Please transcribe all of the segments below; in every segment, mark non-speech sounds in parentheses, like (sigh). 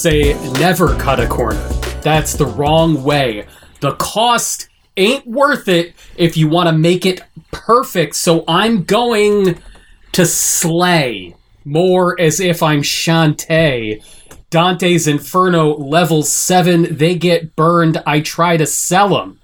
say never cut a corner. That's the wrong way. The cost ain't worth it if you want to make it perfect. So I'm going to slay more as if I'm Shantae. Dante's Inferno level 7, they get burned. I try to sell them.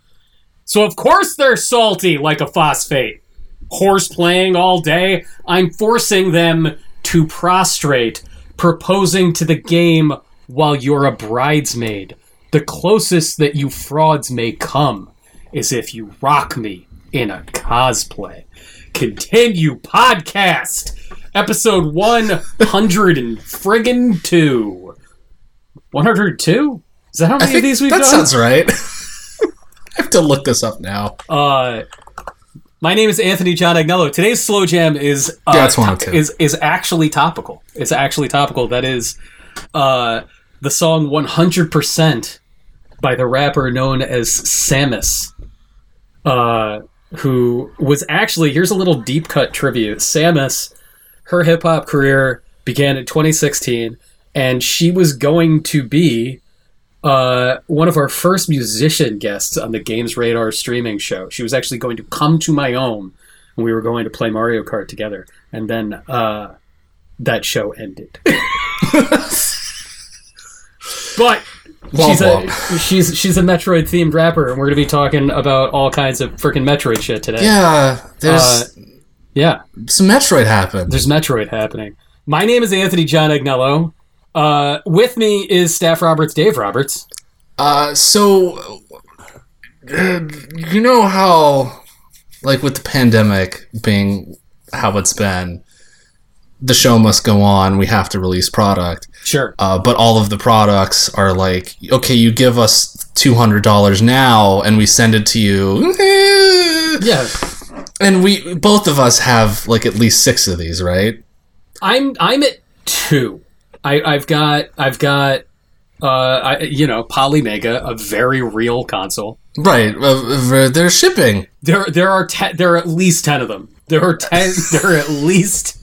So of course they're salty like a phosphate. Horse playing all day. I'm forcing them to prostrate, proposing to the game while you're a bridesmaid. The closest that you frauds may come is if you rock me in a cosplay. Continue podcast episode 100 and friggin' 2. 102? Is that how many of these we've that done? sounds right. (laughs) I have to look this up now. Uh, my name is Anthony John Agnello. Today's slow jam is uh, Yeah, 102. is is actually topical. It's actually topical. That is uh, the song 100% by the rapper known as Samus, uh, who was actually here's a little deep cut tribute. Samus, her hip hop career began in 2016, and she was going to be uh, one of our first musician guests on the Games Radar streaming show. She was actually going to come to my home, and we were going to play Mario Kart together. And then uh, that show ended. (laughs) but she's a she's she's a Metroid themed rapper, and we're gonna be talking about all kinds of freaking Metroid shit today. Yeah, there's Uh, yeah. some Metroid happened. There's Metroid happening. My name is Anthony John Agnello. Uh, with me is Staff Roberts, Dave Roberts. Uh, so uh, you know how, like with the pandemic being how it's been, the show must go on. We have to release product. Sure. Uh, but all of the products are like, okay, you give us two hundred dollars now, and we send it to you. (laughs) Yeah. And we both of us have like at least six of these, right? I'm I'm at two. I, I've got I've got uh I, you know Polymega, a very real console. Right. Uh, they're shipping. There there are te- there are at least ten of them. There are ten. (laughs) there are at least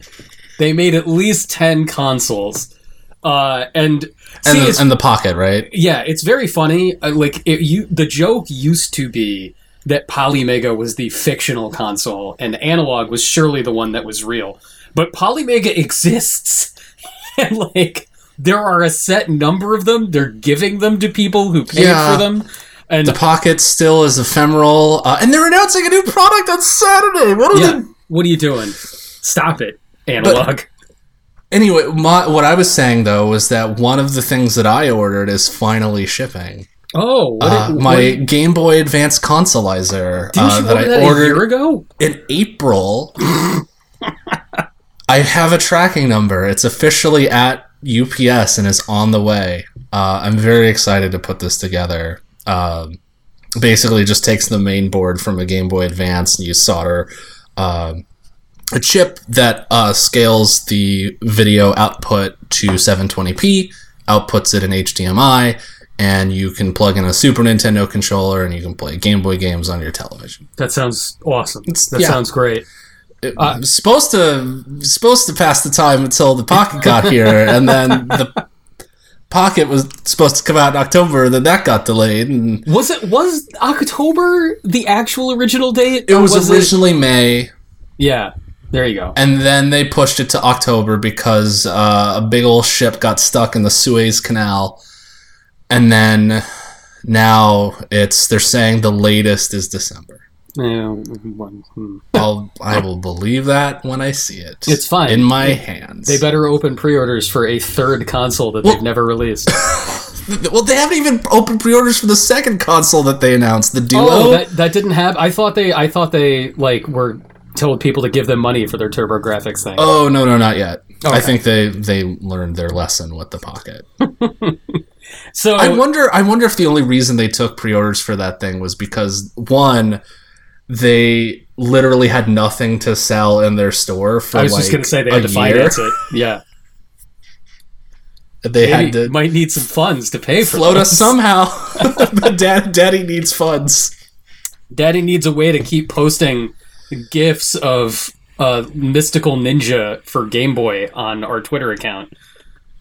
they made at least ten consoles. Uh, and And, see, the, and the pocket, right? yeah, it's very funny. Uh, like it, you, the joke used to be that Polymega was the fictional console, and Analogue was surely the one that was real. But Polymega (laughs) exists, (laughs) and like there are a set number of them. They're giving them to people who paid Yeah. for them, and The pocket still is ephemeral, uh, and they're announcing a new product on Saturday. What are yeah, they? what are you doing? Stop it, Analogue. Anyway, my, what I was saying though was that one of the things that I ordered is finally shipping. oh, what, Uh, what- my Game Boy Advance consolizer didn't uh, that I that a year ago? in April. (laughs) I have a tracking number. It's officially at UPS and is on the way. Uh, I'm very excited to put this together. Um, basically, just takes the main board from a Game Boy Advance and you solder um, a chip that uh, scales the video output to 720p, outputs it in HDMI, and you can plug in a Super Nintendo controller and you can play Game Boy games on your television. That sounds awesome. That yeah. sounds great. It Uh, supposed to supposed to pass the time until the pocket got here, and then the pocket was supposed to come out in October. And then that got delayed, and Was it was October the actual original date? it or was, originally May, yeah, there you go. and then they pushed it to October because uh, a big old ship got stuck in the Suez Canal, and then now it's they're saying the latest is December. Yeah, hmm. I'll I will believe that when I see it. It's fine. in my They- hands. They better open pre-orders for a third console that Well- they've never released. (laughs) Well, they haven't even opened pre-orders for the second console that they announced, the Duo. oh, that that didn't have. I thought they. I thought they like were told people to give them money for their TurboGrafx thing. Oh no, no, not yet. Okay. I think they they learned their lesson with the Pocket. (laughs) so I wonder. I wonder if the only reason they took pre-orders for that thing was because one, they literally had nothing to sell in their store for. I was like just gonna say they had to year. finance it. Yeah, (laughs) They Maybe- had to might need some funds to pay for float those. us somehow. (laughs) Dad, Daddy needs funds. Daddy needs a way to keep posting gifs of uh, mystical ninja for Game Boy on our Twitter account.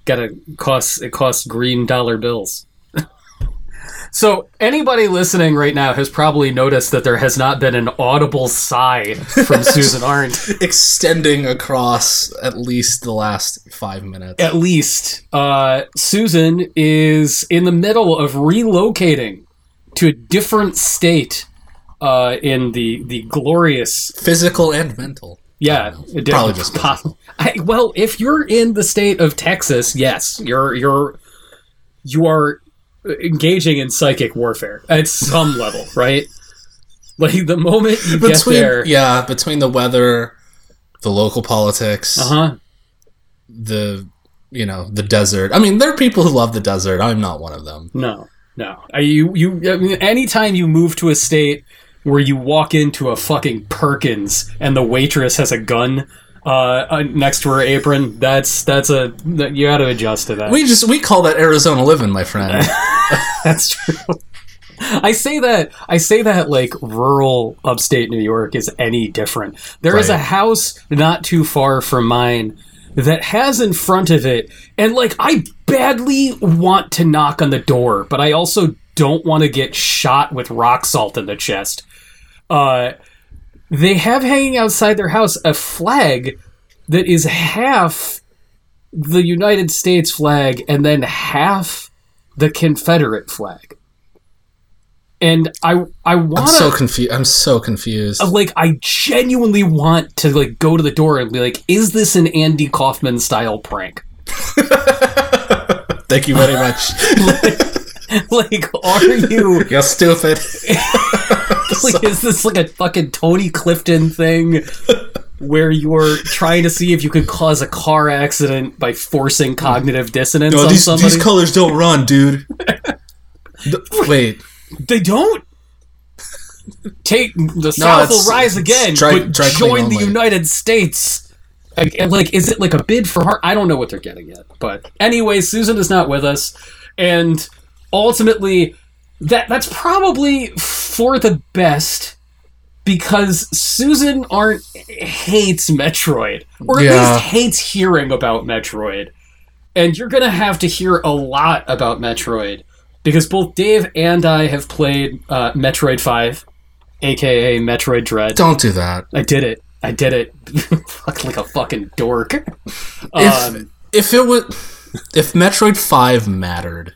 gotta cost it costs green dollar bills. (laughs) so anybody listening right now has probably noticed that there has not been an audible sigh from (laughs) Susan Arendt. Extending across at least the last five minutes. At least uh, Susan is in the middle of relocating to a different state uh, in the the glorious Physical and mental. yeah it did- Probably just I, well if you're in the state of Texas yes you're you're you are engaging in psychic warfare at some level right like the moment you get Between there yeah, between the weather, the local politics, uh huh the you know the desert. I mean, there are people who love the desert. I'm not one of them. No, no. I, you, you. I mean, anytime you move to a state where you walk into a fucking Perkins and the waitress has a gun uh, uh, next to her apron, that's that's a that, you got to adjust to that. We just we call that Arizona living, my friend. (laughs) that's true. I say that I say that like rural upstate New York is any different. There is Right. a house not too far from mine that has in front of it and like I badly want to knock on the door, but I also don't want to get shot with rock salt in the chest. Uh they have hanging outside their house a flag that is half the United States flag and then half the Confederate flag. And I I want I'm so confused. I'm so confused. like I genuinely want to like go to the door and be like, is this an Andy Kaufman style prank? (laughs) Thank you very much. like, (laughs) like, are you (laughs) You're stupid. Like is this like a fucking Tony Clifton thing where you're trying to see if you could cause a car accident by forcing cognitive dissonance No, on these, somebody? these colors don't run, dude. (laughs) Wait, They don't. Take the South will rise again, dry- but dry join the. United States. Like, like, is it like a bid for heart? I don't know what they're getting at. But anyway, Susan is not with us, and ultimately, that that's probably for the best because Susan Arendt hates Metroid, or at Yeah. least hates hearing about Metroid. And you're gonna have to hear a lot about Metroid because both Dave and I have played uh, Metroid Five, aka Metroid Dread. don't do that. I did it. I did it. (laughs) Like a fucking dork. If Um, if it would, if Metroid Five mattered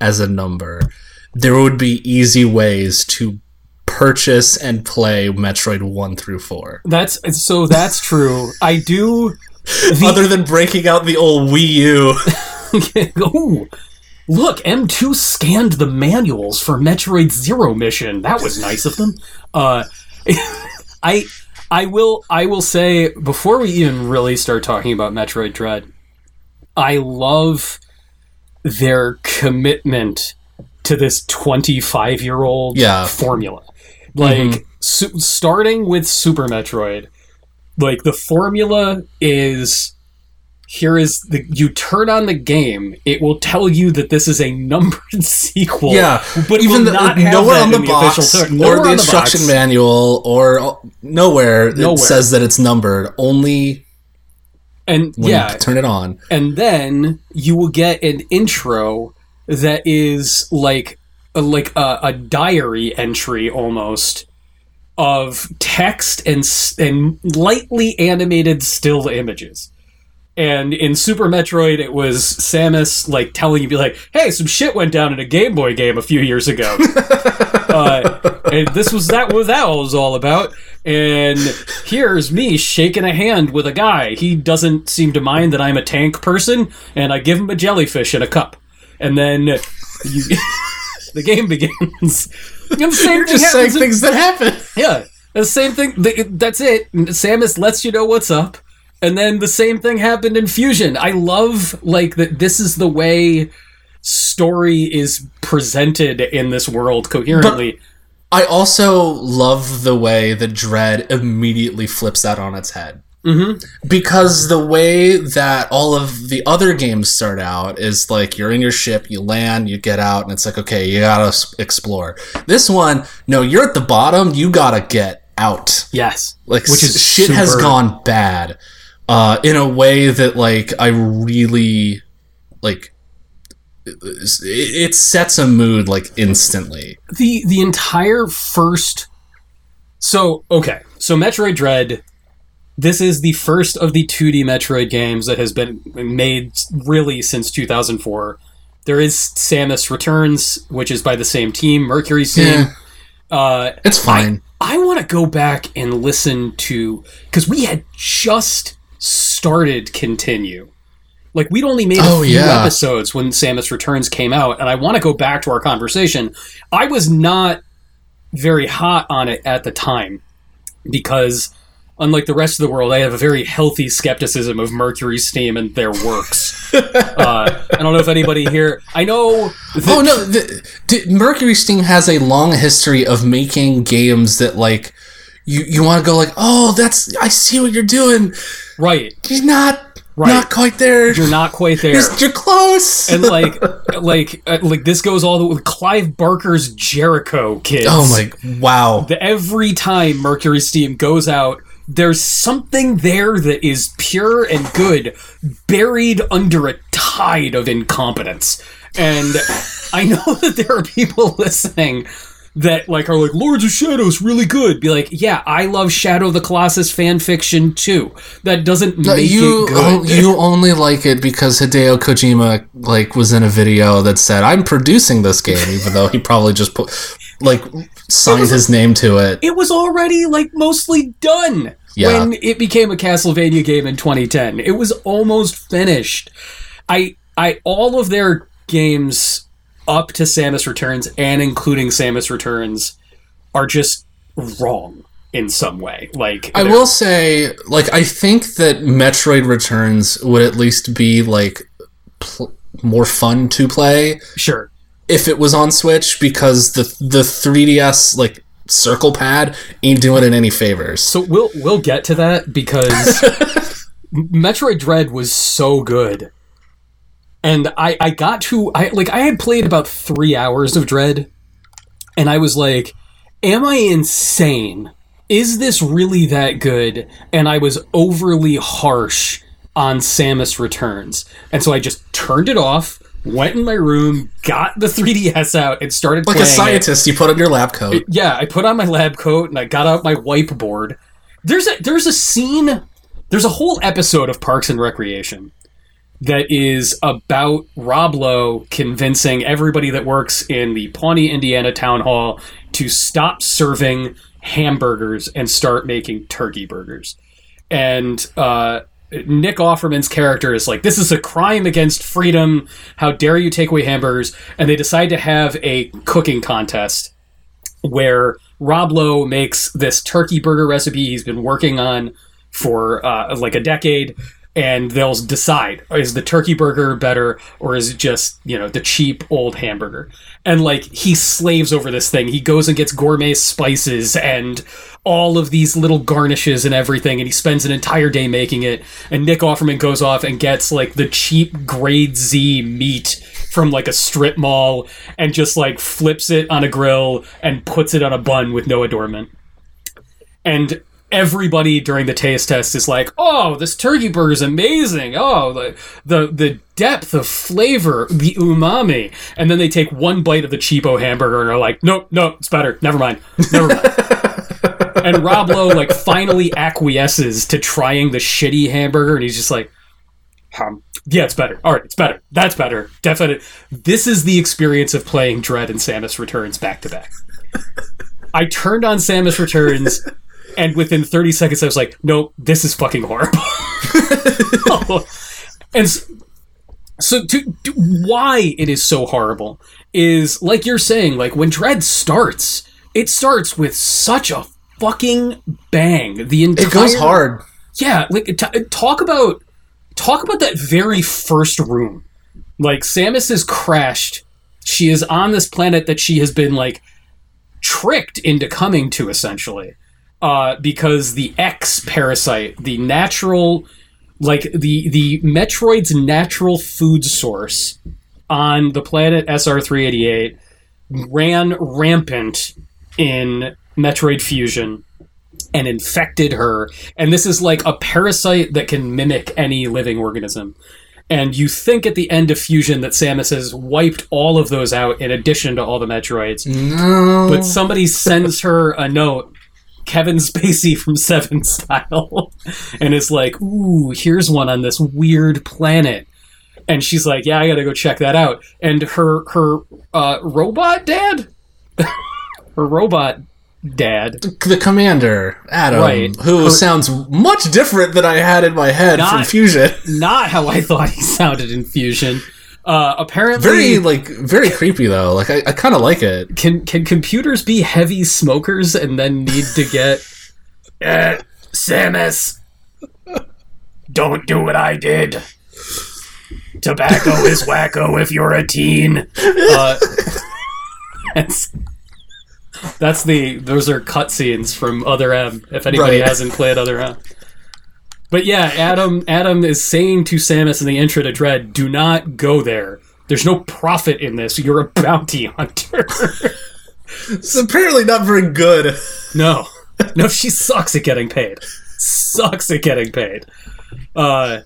as a number, there would be easy ways to purchase and play Metroid One through Four. that's so. That's true. I do. (laughs) The, Other than breaking out the old Wii U, (laughs) (laughs) Ooh, look, M2 scanned the manuals for Metroid Zero mission. That was nice of them. Uh, I I will I will say before we even really start talking about Metroid Dread, I love their commitment to this 25 year old Yeah. formula. Like mm-hmm. su- starting with Super Metroid, like the formula is here is the you turn on the game, it will tell you that this is a numbered (laughs) sequel. yeah, but even the, not nowhere on the the box official term. or Nowhere the on the instruction box. manual or nowhere, Nowhere. it says that it's numbered. Only And when yeah, you turn it on. and then you will get an intro that is like a, like a, a diary entry almost of text and and lightly animated still images. And in Super Metroid, it was Samus like telling you, be like, "Hey, some shit went down in a Game Boy game a few years ago." (laughs) uh, and this was that what that was all about. And here's me shaking a hand with a guy. He doesn't seem to mind that I'm a tank person, and I give him a jellyfish in a cup. And then you, (laughs) the game begins. The same You're just saying in- things that happen. yeah, the same thing. That's it. Samus lets you know what's up, and then the same thing happened in Fusion. I love like that. This is the way story is presented in this world coherently. I also love the way that Dread immediately flips that on its head. Mhm. Because the way that all of the other games start out is like you're in your ship, you land, you get out, and it's like, okay, you gotta explore. This one, no, you're at the bottom, you gotta get out. yes, Like, Which is shit has gone bad uh, in a way that, like, I really like it, it sets a mood like instantly. the the entire first so okay so metroid dread this is the first of the 2d metroid games that has been made really since 2004 there is samus returns which is by the same team mercury steam uh, It's fine. I want to go back and listen to because we had just started continue. Like we'd only made a Oh, few yeah. episodes when Samus Returns came out, and I want to go back to our conversation. I was not very hot on it at the time because, unlike the rest of the world, I have a very healthy skepticism of Mercury Steam and their works. (laughs) uh, I don't know if anybody here. I know. that- Oh no, the, the, Mercury Steam has a long history of making games that like you you want to go like, oh, that's I see what you're doing. Right, You're not Right. not quite there. you're not quite there. You're, you're close. and like (laughs) like uh, like this goes all the way with Clive Barker's Jericho kids. oh my wow. The, every time Mercury Steam goes out, there's something there that is pure and good, buried under a tide of incompetence. And I know (laughs) that there are people (laughs) listening that like are like Lords of Shadows really good. Be like, yeah, I love Shadow of the Colossus fan fiction too. That doesn't No, make you it good. you only like it because Hideo Kojima like was in a video that said I'm producing this game, even though he probably just put like signed his name to it. it was already like mostly done Yeah. when it became a Castlevania game in 2010. It was almost finished. I I all of their games up to Samus Returns and including Samus Returns are just wrong in some way. Like I will say, like, I think that Metroid Returns would at least be like pl- more fun to play sure. If it was on Switch because the the 3DS like circle pad ain't doing it any favors. So we'll we'll get to that because (laughs) Metroid Dread was so good. And I, I got to I like I had played about three hours of Dread and I was like, Am I insane? Is this really that good? And I was overly harsh on Samus Returns. And so I just turned it off, went in my room, got the (laughs) 3DS out, and started playing. Like a it. scientist, you put on your lab coat. Yeah, I put on my lab coat and I got out my whiteboard. There's a there's a scene, there's a whole episode of Parks and Recreation that is about Rob Lowe convincing everybody that works in the Pawnee, Indiana town hall to stop serving hamburgers and start making turkey burgers. And uh, Nick Offerman's character is like, "This is a crime against freedom. How dare you take away hamburgers?" And they decide to have a cooking contest where Rob Lowe makes this turkey burger recipe he's been working on for uh, like a decade, and they'll decide is the turkey burger better or is it just you know the cheap old hamburger? And like he slaves over this thing. He goes and gets gourmet spices and all of these little garnishes and everything, and he spends an entire day making it. And Nick Offerman goes off and gets like the cheap grade Z meat from like a strip mall and just like flips it on a grill and puts it on a bun with no adornment. And everybody during the taste test is like, "Oh, this turkey burger is amazing! Oh, the the the depth of flavor, the umami." And then they take one bite of the cheapo hamburger and are like, "Nope, nope, it's better. Never mind. Never mind." (laughs) and Rob Lowe like finally acquiesces to trying the shitty hamburger, and he's just like, um, "Yeah, it's better. All right, it's better. That's better. Definite. This is the experience of playing Dread and Samus Returns back to back." (laughs) I turned on Samus Returns, and within 30 seconds, I was like, "Nope, this is fucking horrible." (laughs) and s- so, to, to why it is so horrible is like you're saying, like when Dread starts, it starts with such a fucking bang. The entire It goes hard. yeah, like t- talk about talk about that very first room. Like Samus has crashed. She is on this planet that she has been like tricked into coming to essentially. Uh, because the X parasite, the natural like the the Metroid's natural food source on the planet SR388 ran rampant in Metroid Fusion and infected her. And this is like a parasite that can mimic any living organism. And you think at the end of Fusion that Samus has wiped all of those out in addition to all the Metroids. No. But somebody sends her a note, Kevin (laughs) Spacey from Seven style, and is like, "Ooh, here's one on this weird planet." And she's like, "Yeah, I gotta go check that out." And her her uh, robot dad, (laughs) her robot dad, the commander, Adam, Right. who Her- sounds much different than I had in my head from Fusion. (laughs) not how I thought he sounded in Fusion. Uh, apparently, Very like very creepy though. Like I, I kind of like it. can can computers be heavy smokers and then need to get uh, (laughs) Samus? Don't do what I did. Tobacco is wacko if you're a teen. Uh, that's, that's the those are cutscenes from Other M. If anybody Right. hasn't played Other M. But yeah, Adam Adam is saying to Samus in the intro to Dread, "Do not go there. There's no profit in this. You're a bounty hunter." (laughs) It's apparently not very good. No, no, she sucks at getting paid. Sucks at getting paid. Uh,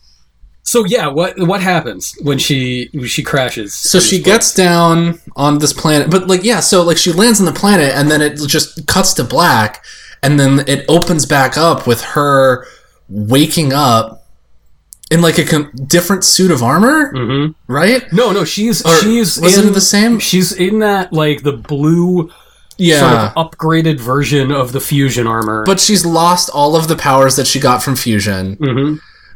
so yeah, what what happens when she when she crashes? So she gets down on this planet, but like yeah, so like she lands on the planet, and then it just cuts to black, and then it opens back up with her waking up in like a com- different suit of armor, hmm right? No, no, she's Or she's was in it the same? She's in that like the blue Yeah, sort of upgraded version of the fusion armor. but she's lost all of the powers that she got from fusion, hmm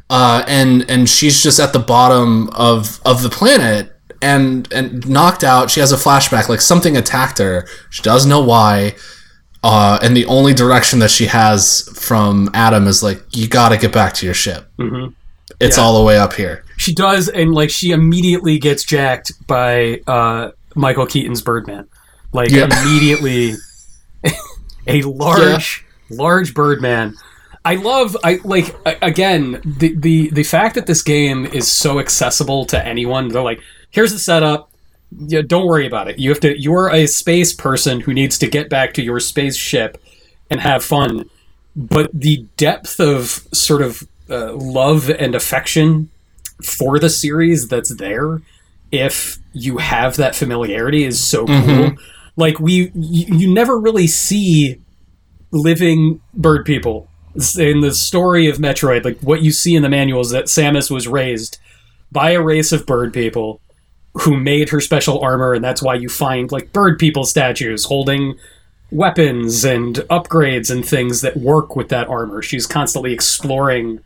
uh, and and she's just at the bottom of of the planet. And and knocked out. She has a flashback, like something attacked her. She doesn't know why. Uh, and the only direction that she has from Adam is like, you got to get back to your ship. hmm It's Yeah. all the way up here. She does, and like she immediately gets jacked by uh, Michael Keaton's Birdman. Like Yeah. immediately, (laughs) a large, large Birdman. I love. I like again the the the fact that this game is so accessible to anyone. They're like, here's the setup. Yeah, don't worry about it. You have to. You're a space person who needs to get back to your spaceship and have fun. But the depth of sort of uh, love and affection for the series that's there if you have that familiarity is so cool. Mhm. Like we you, you never really see living bird people in the story of Metroid. Like what you see in the manual is that Samus was raised by a race of bird people who made her special armor and that's why you find like bird people statues holding weapons and upgrades and things that work with that armor. She's constantly exploring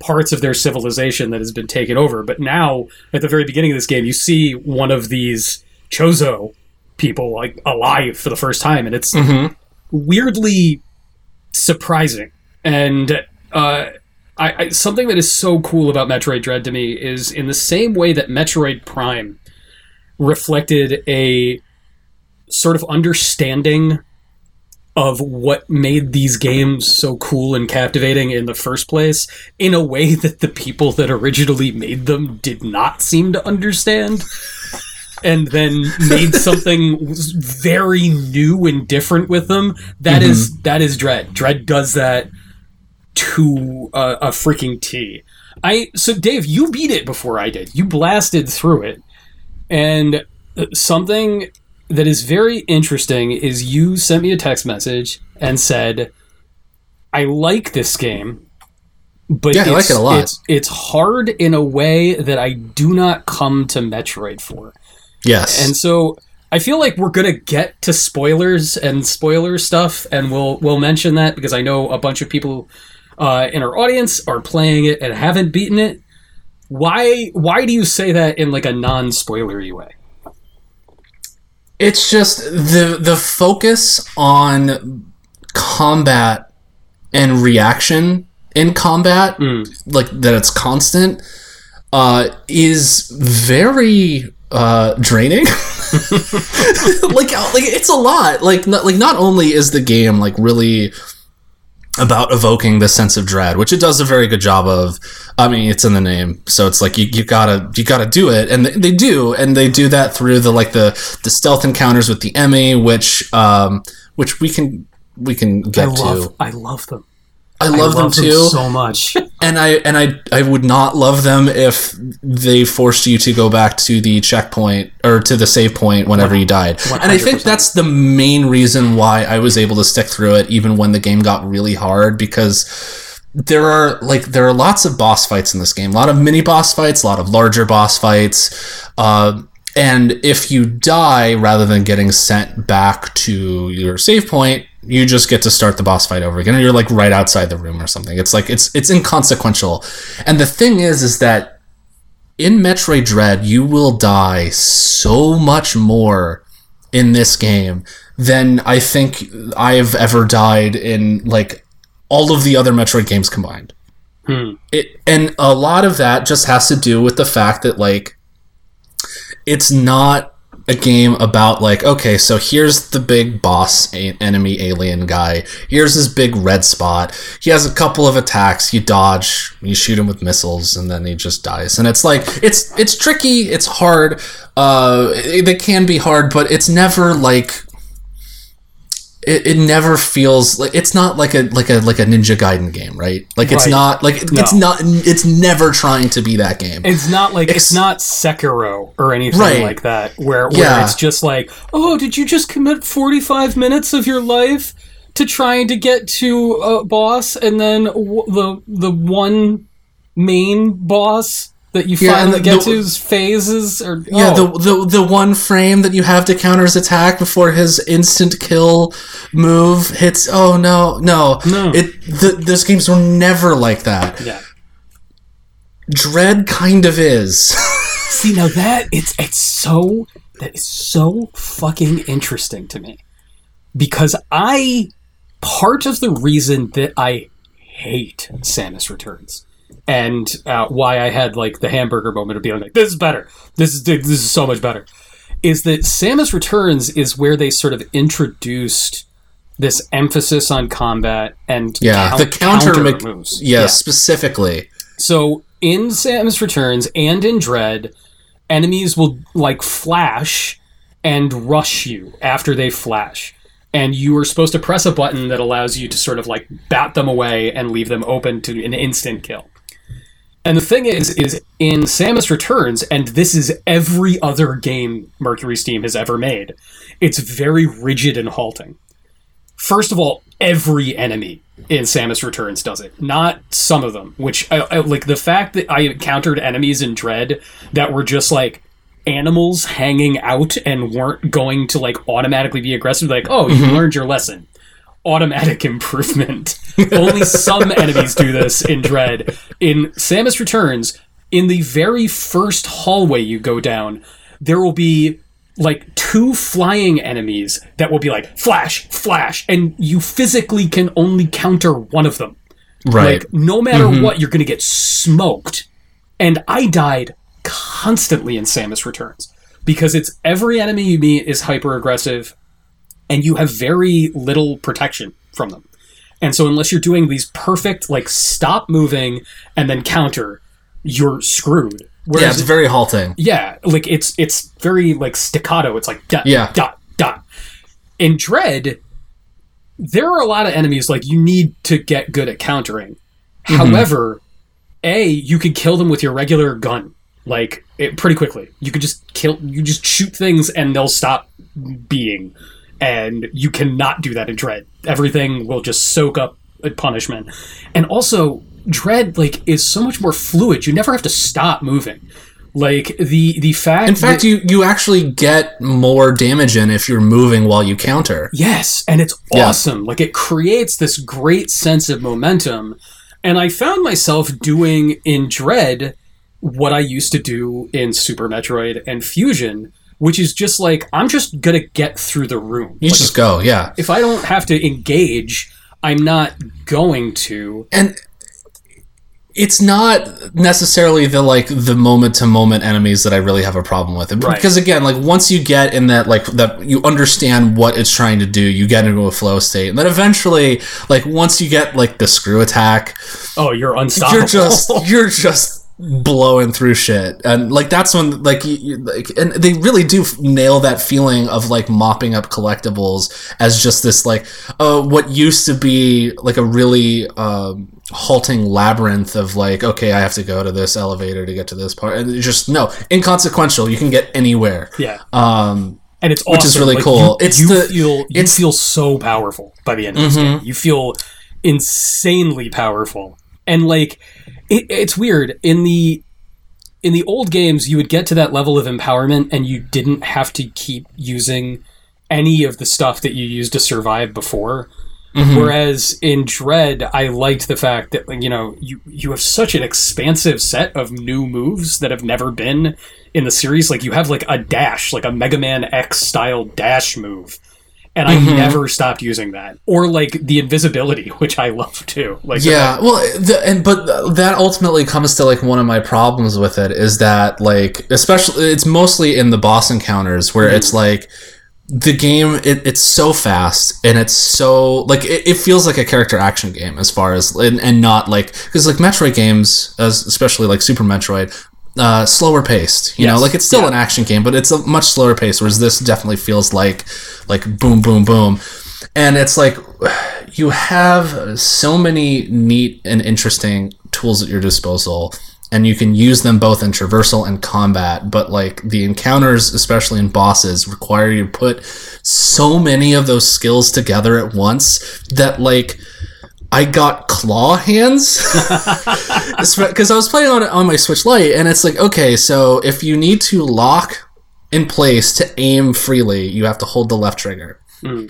parts of their civilization that has been taken over. But now, at the very beginning of this game, you see one of these Chozo people like alive for the first time, and it's Mm-hmm. weirdly surprising. And uh, I, I, something that is so cool about Metroid Dread to me is in the same way that Metroid Prime reflected a sort of understanding of what made these games so cool and captivating in the first place in a way (laughs) that the people that originally made them did not seem to understand and then made (laughs) something very new and different with them. That is mm-hmm. that is dread. Dread does that to a, a freaking t. I so dave you beat it before i did. You blasted through it and uh, something that is very interesting is you sent me a text message and said, "I like this game, but Yeah, I like it's, it a lot. It's it's hard in a way that I do not come to Metroid for." Yes. And so I feel like we're gonna get to spoilers and spoiler stuff, and we'll we'll mention that because I know a bunch of people uh, in our audience are playing it and haven't beaten it. Why why do you say that in like a non spoilery way? it's just the the focus on combat and reaction in combat Mm. like that it's constant uh is very uh draining (laughs) (laughs) like like it's a lot like not, like not only is the game like really about evoking this sense of dread which it does a very good job of i mean it's in the name so it's like you, you gotta you gotta do it and they, they do and they do that through the like the the stealth encounters with the E.M.M.I. which um which we can we can get I love to I love them. I love, them too. so much. (laughs) and I and I I would not love them if they forced you to go back to the checkpoint or to the save point whenever you died. And I think that's the main reason why I was able to stick through it even when the game got really hard because there are like there are lots of boss fights in this game. A lot of mini boss fights, a lot of larger boss fights. Uh, and if you die rather than getting sent back to your save point, you just get to start the boss fight over again. And you're like right outside the room or something. It's like it's it's inconsequential. And the thing is, is that in Metroid Dread, you will die so much more in this game than I think I've ever died in like all of the other Metroid games combined. Hmm. It and a lot of that just has to do with the fact that like it's not a game about like okay so here's the big boss a- enemy alien guy. Here's his big red spot. He has a couple of attacks. You dodge you shoot him with missiles and then he just dies. And it's like it's it's tricky it's hard. Uh it, it can be hard but it's never like it, it never feels like it's not like a like a like a ninja gaiden game right like it's Right. not like it's not it's never trying to be that game It's not like it's, It's- not Sekiro or anything Right. like that, where, where Yeah. it's just like, oh, did you just commit forty five minutes of your life to trying to get to a boss, and then w- the the one main boss that you Yeah, finally the- get the- to phases or Yeah, oh, the, the the one frame that you have to counter his attack before his instant kill move hits. Oh no, no, No. It the, those games were never like that. yeah. Dread kind of is. (laughs) See now that it's it's so that is so fucking interesting to me because I part of the reason that I hate Samus Returns and uh, why I had like the hamburger moment of being like this is better this is this is so much better is that Samus Returns is where they sort of introduced this emphasis on combat and yeah, count- the counter, mech- moves Yeah, specifically. so in Samus Returns and in Dread, enemies will like flash and rush you after they flash. And you are supposed to press a button that allows you to sort of like bat them away and leave them open to an instant kill. And the thing is, is in Samus Returns, and this is every other game Mercury Steam has ever made, it's very rigid and halting. First of all, every enemy in Samus Returns does it, not some of them. Which, I, I, like the fact that I encountered enemies in Dread that were just like animals hanging out and weren't going to like automatically be aggressive. Like, oh, you mm-hmm. learned your lesson. Automatic (laughs) improvement. Only some enemies do this in Dread. In Samus Returns, in the very first hallway you go down, there will be like two flying enemies that will be like flash, flash, and you physically can only counter one of them. Right. Like no matter mm-hmm. what, you're gonna get smoked. And I died constantly in Samus Returns because it's every enemy you meet is hyper aggressive, and you have very little protection from them. And so unless you're doing these perfect like stop moving and then counter, you're screwed. yeah, it's very halting. yeah, like it's it's very like staccato. It's like dot Yeah. dot dot. In Dread, there are a lot of enemies like you need to get good at countering. Mm-hmm. However, a you could kill them with your regular gun like it, pretty quickly. You could just kill you just shoot things and they'll stop being. And you cannot do that in Dread. Everything will just soak up punishment. And also, Dread like is so much more fluid. You never have to stop moving. Like the the fact In fact, that- you you actually get more damage in if you're moving while you counter. Yes, and it's Yeah. awesome. Like it creates this great sense of momentum. And I found myself doing in Dread what I used to do in Super Metroid and Fusion, which is just like I'm just gonna get through the room. You Like, just go, yeah. if I don't have to engage, I'm not going to. and it's not necessarily the like the moment to moment enemies that I really have a problem with. Right. Because again, like once you get in that like that you understand what it's trying to do, you get into a flow state. And then eventually, like once you get like the screw attack, Oh, you're unstoppable. you're just (laughs) you're just blowing through shit and like that's when like you, you, like and they really do nail that feeling of like mopping up collectibles as just this like uh what used to be like a really um halting labyrinth of like okay i have to go to this elevator to get to this part and just no inconsequential you can get anywhere Yeah. um and it's Which is really Like, cool. You, It's you the- feel you it's- feel so powerful by the end of this Mhm. game. You feel insanely powerful, and like it, it's weird in the in the old games. You would get to that level of empowerment, and you didn't have to keep using any of the stuff that you used to survive before. mhm. Whereas in Dread, I liked the fact that you know you you have such an expansive set of new moves that have never been in the series. Like you have like a dash, like a Mega Man X style dash move, and I Mhm. never stopped using that. Or like the invisibility, (laughs) which I love too. Like yeah well the, and but that ultimately comes to like one of my problems with it is that like especially it's mostly in the boss encounters where it's like the game it, it's so fast and it's so like it, it feels like a character action game as far as and, and not like because like metroid games as especially like super metroid uh, slower paced you know like it's still Yeah. an action game but it's a much slower pace whereas this definitely feels like like boom boom boom and it's like (sighs) you have so many neat and interesting tools at your disposal and you can use them both in traversal and combat but like the encounters especially in bosses require you to put so many of those skills together at once that like I got claw hands (laughs) because I was playing on on my Switch Lite, and it's like, okay, so if you need to lock in place to aim freely, you have to hold the left trigger. Mm.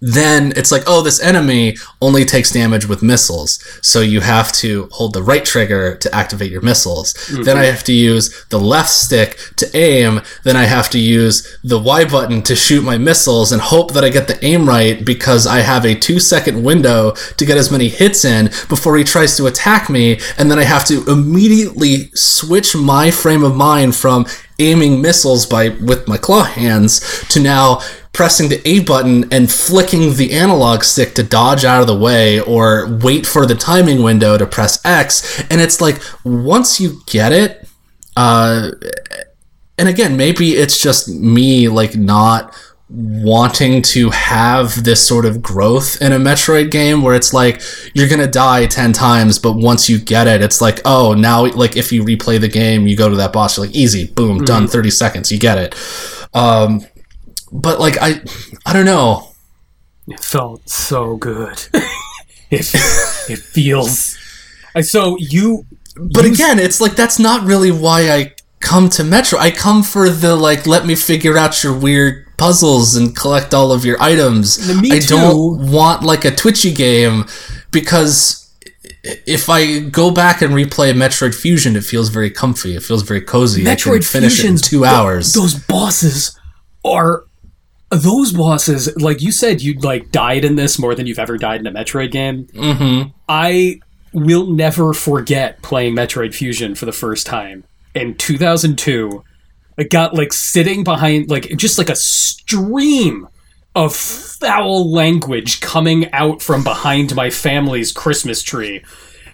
Then it's like, oh, this enemy only takes damage with missiles, so you have to hold the right trigger to activate your missiles. Mm-hmm. Then I have to use the left stick to aim. Then I have to use the Y button to shoot my missiles and hope that I get the aim right because I have a two second window to get as many hits in before he tries to attack me. And then I have to immediately switch my frame of mind from aiming missiles by with my claw hands to now pressing the A button and flicking the analog stick to dodge out of the way or wait for the timing window to press X. And it's like once you get it, uh, and again, maybe it's just me like not wanting to have this sort of growth in a Metroid game where it's like you're gonna die 10 times, but once you get it, it's like, oh, now, like, if you replay the game, you go to that boss, you're like, easy, boom, done, 30 seconds, you get it. Um, but, like, I, I don't know. It felt so good. (laughs) it it feels. I- So you, But you- again, it's like, that's not really why I come to Metro. I come for the, like, let me figure out your weird puzzles and collect all of your items. I don't want, like, a Twitchy game because if I go back and replay Metroid Fusion, it feels very comfy. It feels very cozy. I can Metroid finish it in two hours. those bosses are those bosses. Like you said, you'd like died in this more than you've ever died in a Metroid game. mm-hmm. I will never forget playing Metroid Fusion for the first time in 2002. I got like sitting behind like just like a stream of foul language coming out from behind my family's Christmas tree.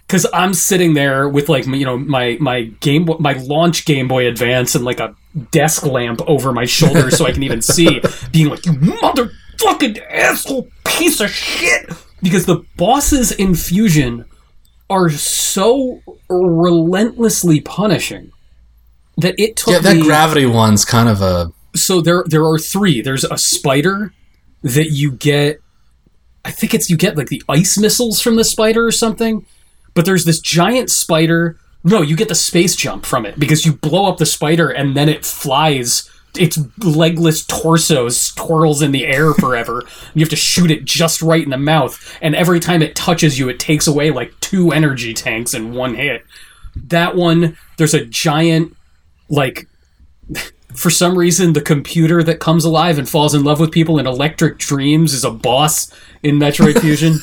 Cause I'm sitting there with like you know my my game my launch Game Boy Advance and like a desk lamp over my shoulder so I can even (laughs) see, being like you motherfucking asshole piece of shit. Because the bosses in Fusion are so relentlessly punishing that it took Yeah, that me gravity one's kind of a. so there there are three. There's a spider that you get. I think it's you get like the ice missiles from the spider or something. But there's this giant spider. No, you get the space jump from it because you blow up the spider and then it flies. Its legless torso twirls in the air forever. (laughs) you have to shoot it just right in the mouth, and every time it touches you, it takes away like two energy tanks in one hit. That one, there's a giant like (laughs) for some reason the computer that comes alive and falls in love with people in electric dreams is a boss in metroid fusion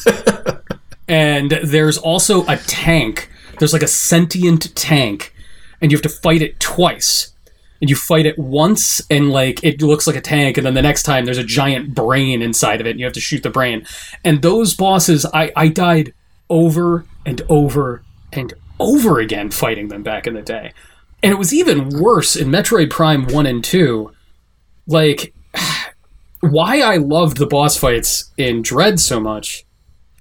(laughs) and there's also a tank there's like a sentient tank and you have to fight it twice and you fight it once and like it looks like a tank and then the next time there's a giant brain inside of it and you have to shoot the brain and those bosses i i died over and over and over again fighting them back in the day. And it was even worse in Metroid Prime 1 and 2. Like, (sighs) why I loved the boss fights in Dread so much,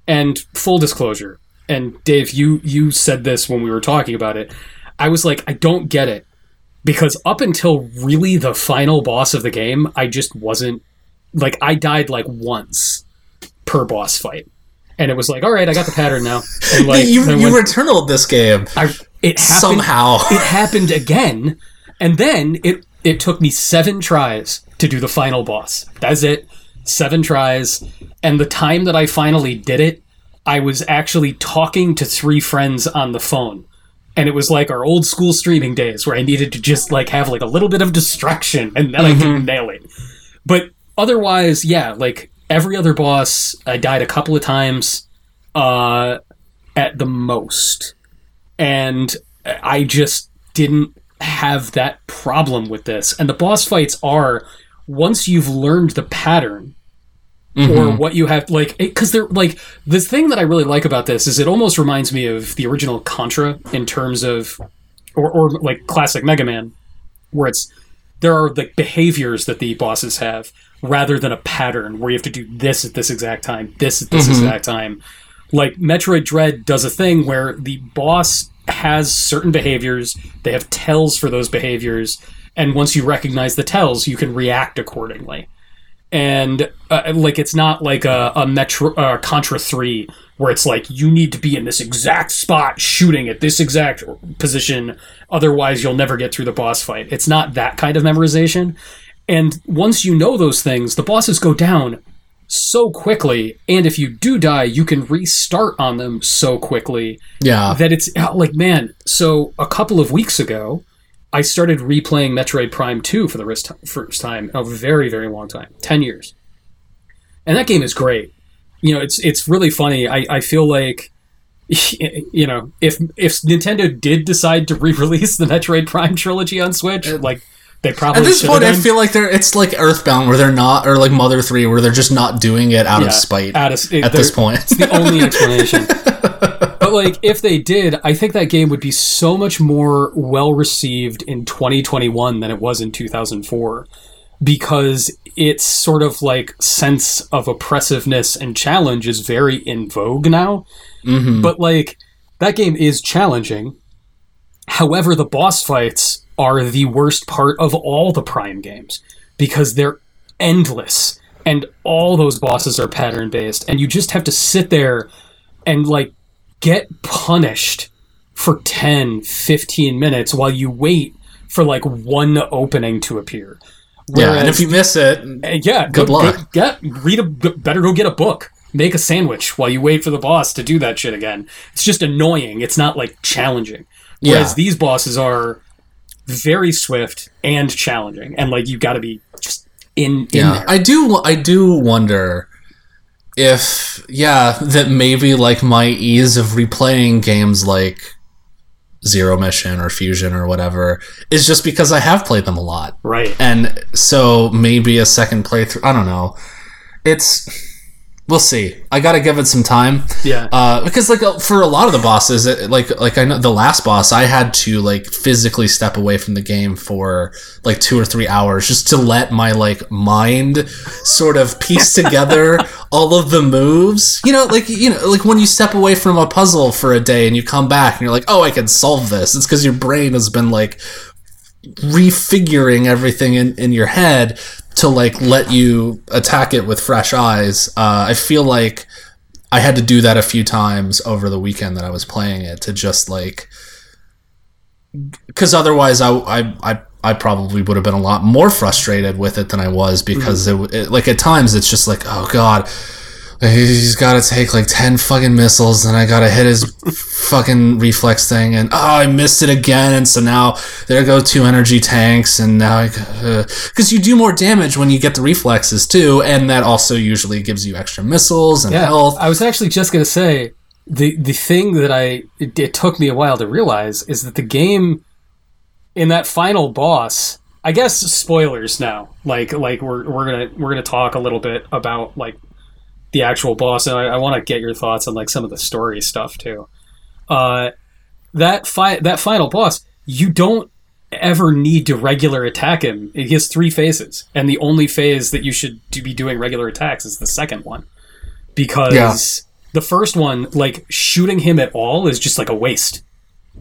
and full disclosure, and Dave, you you said this when we were talking about it. I was like, I don't get it. Because up until really the final boss of the game, I just wasn't like I died like once per boss fight. And it was like, all right, I got the pattern now. (laughs) And like you you when- returned this game I, it happened, somehow. (laughs) it happened again, and then it it took me seven tries to do the final boss. That's it, seven tries, and the time that I finally did it, I was actually talking to three friends on the phone. And it was like our old school streaming days where I needed to just like have like a little bit of distraction and then I could nail it. But otherwise, yeah, like every other boss, I died a couple of times uh, at the most and I just didn't have that problem with this. And the boss fights are once you've learned the pattern or mm-hmm. what you have like because they're like the thing that I really like about this is it almost reminds me of the original Contra in terms of or, or like classic Mega Man where it's there are like behaviors that the bosses have rather than a pattern where you have to do this at this exact time, this at this mm-hmm. exact time. Like Metroid Dread does a thing where the boss has certain behaviors, they have tells for those behaviors, and once you recognize the tells, you can react accordingly. And uh, like it's not like a, a Metro uh, Contra Three where it's like you need to be in this exact spot shooting at this exact position, otherwise you'll never get through the boss fight. It's not that kind of memorization. And once you know those things, the bosses go down so quickly, and if you do die, you can restart on them so quickly yeah. that it's like man. So a couple of weeks ago, I started replaying Metroid Prime Two for the first time in a very very long time, ten years, and that game is great. You know, it's it's really funny. I, I feel like. (laughs) You know, if if Nintendo did decide to re-release the Metroid Prime trilogy on Switch, like they probably At this point, I feel like they're it's like Earthbound, where they're not, or like Mother Three, where they're just not doing it out Yeah, of spite. out of- it- at this point, It's the only explanation. (laughs) like, if they did, I think that game would be so much more well received in 2021 than it was in 2004, because its sort of like sense of oppressiveness and challenge is very in vogue now. Mhm. But like, that game is challenging. However, the boss fights are the worst part of all the Prime games because they're endless and all those bosses are pattern based and you just have to sit there and like get punished for 10 15 minutes while you wait for like one opening to appear yeah. And if you miss it, uh, yeah, Good go, luck. Go, get read a better go get a book. Make a sandwich while you wait for the boss to do that shit again. It's just annoying. It's not like challenging. Whereas Yeah. these bosses are very swift and challenging, and like you got to be just in in yeah, there. I do. I do wonder if yeah that maybe like my ease of replaying games like Zero Mission or Fusion or whatever is just because I have played them a lot. right. and so maybe a second playthrough. I don't know. It's we'll see. I got to give it some time Yeah. uh, because like uh, for a lot of the bosses, it, like like I know the last boss, I had to like physically step away from the game for like two or three hours just to let my like mind sort of piece (laughs) together all of the moves. You know, like you know, like when you step away from a puzzle for a day and you come back and you're like, oh, I can solve this. It's because your brain has been like refiguring everything in, in your head to like let you attack it with fresh eyes. Uh, I feel like I had to do that a few times over the weekend that I was playing it to just like because otherwise I, I I I probably would have been a lot more frustrated with it than I was because it, it like at times it's just like oh god he's got to take like 10 fucking missiles and I got to hit his fucking reflex thing and oh I missed it again and so now there go two energy tanks and now I because uh, you do more damage when you get the reflexes too and that also usually gives you extra missiles and yeah. health I was actually just gonna say the the thing that I it, it took me a while to realize is that the game in that final boss. I guess spoilers now. Like like we're we're gonna we're gonna talk a little bit about like the actual boss, and I, I want to get your thoughts on like some of the story stuff too. Uh, that fi- that final boss, you don't ever need to regular attack him. He has three phases, and the only phase that you should be doing regular attacks is the second one, because Yeah. the first one, like shooting him at all, is just like a waste.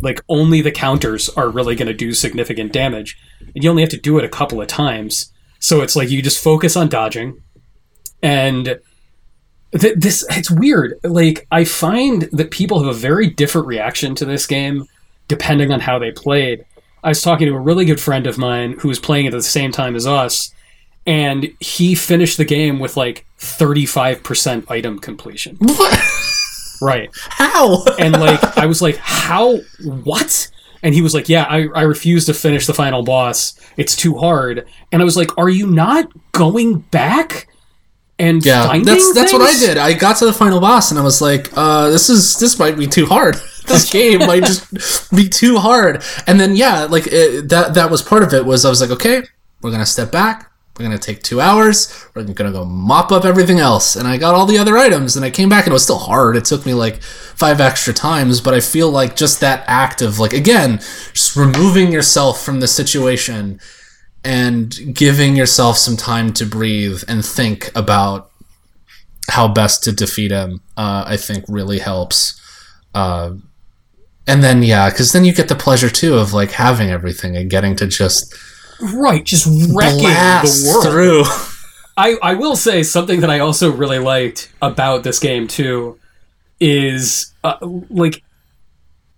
Like only the counters are really going to do significant damage, and you only have to do it a couple of times. So it's like you just focus on dodging, and th- this it's weird. Like I find that people have a very different reaction to this game depending on how they played. I was talking to a really good friend of mine who was playing it at the same time as us, and he finished the game with like 35% item completion. (laughs) What? Right. How? And like, (laughs) I was like, how? What? And he was like, yeah, I, I refuse to finish the final boss. It's too hard. And I was like, are you not going back and Yeah, that's that's what I did. I got to the final boss and I was like, uh, "This is this might be too hard. (laughs) this game might just (laughs) be too hard." And then yeah, like it, that that was part of it. Was I was like, "Okay, we're gonna step back. We're gonna take two hours. We're gonna go mop up everything else." And I got all the other items, and I came back and it was still hard. It took me like five extra times, but I feel like just that act of like again, just removing yourself from the situation and giving yourself some time to breathe and think about how best to defeat him, uh, I think really helps. Uh, and then yeah, because then you get the pleasure too of like having everything and getting to just Right, just wrecking blast the world. through. I, I will say something that I also really liked about this game too is uh, like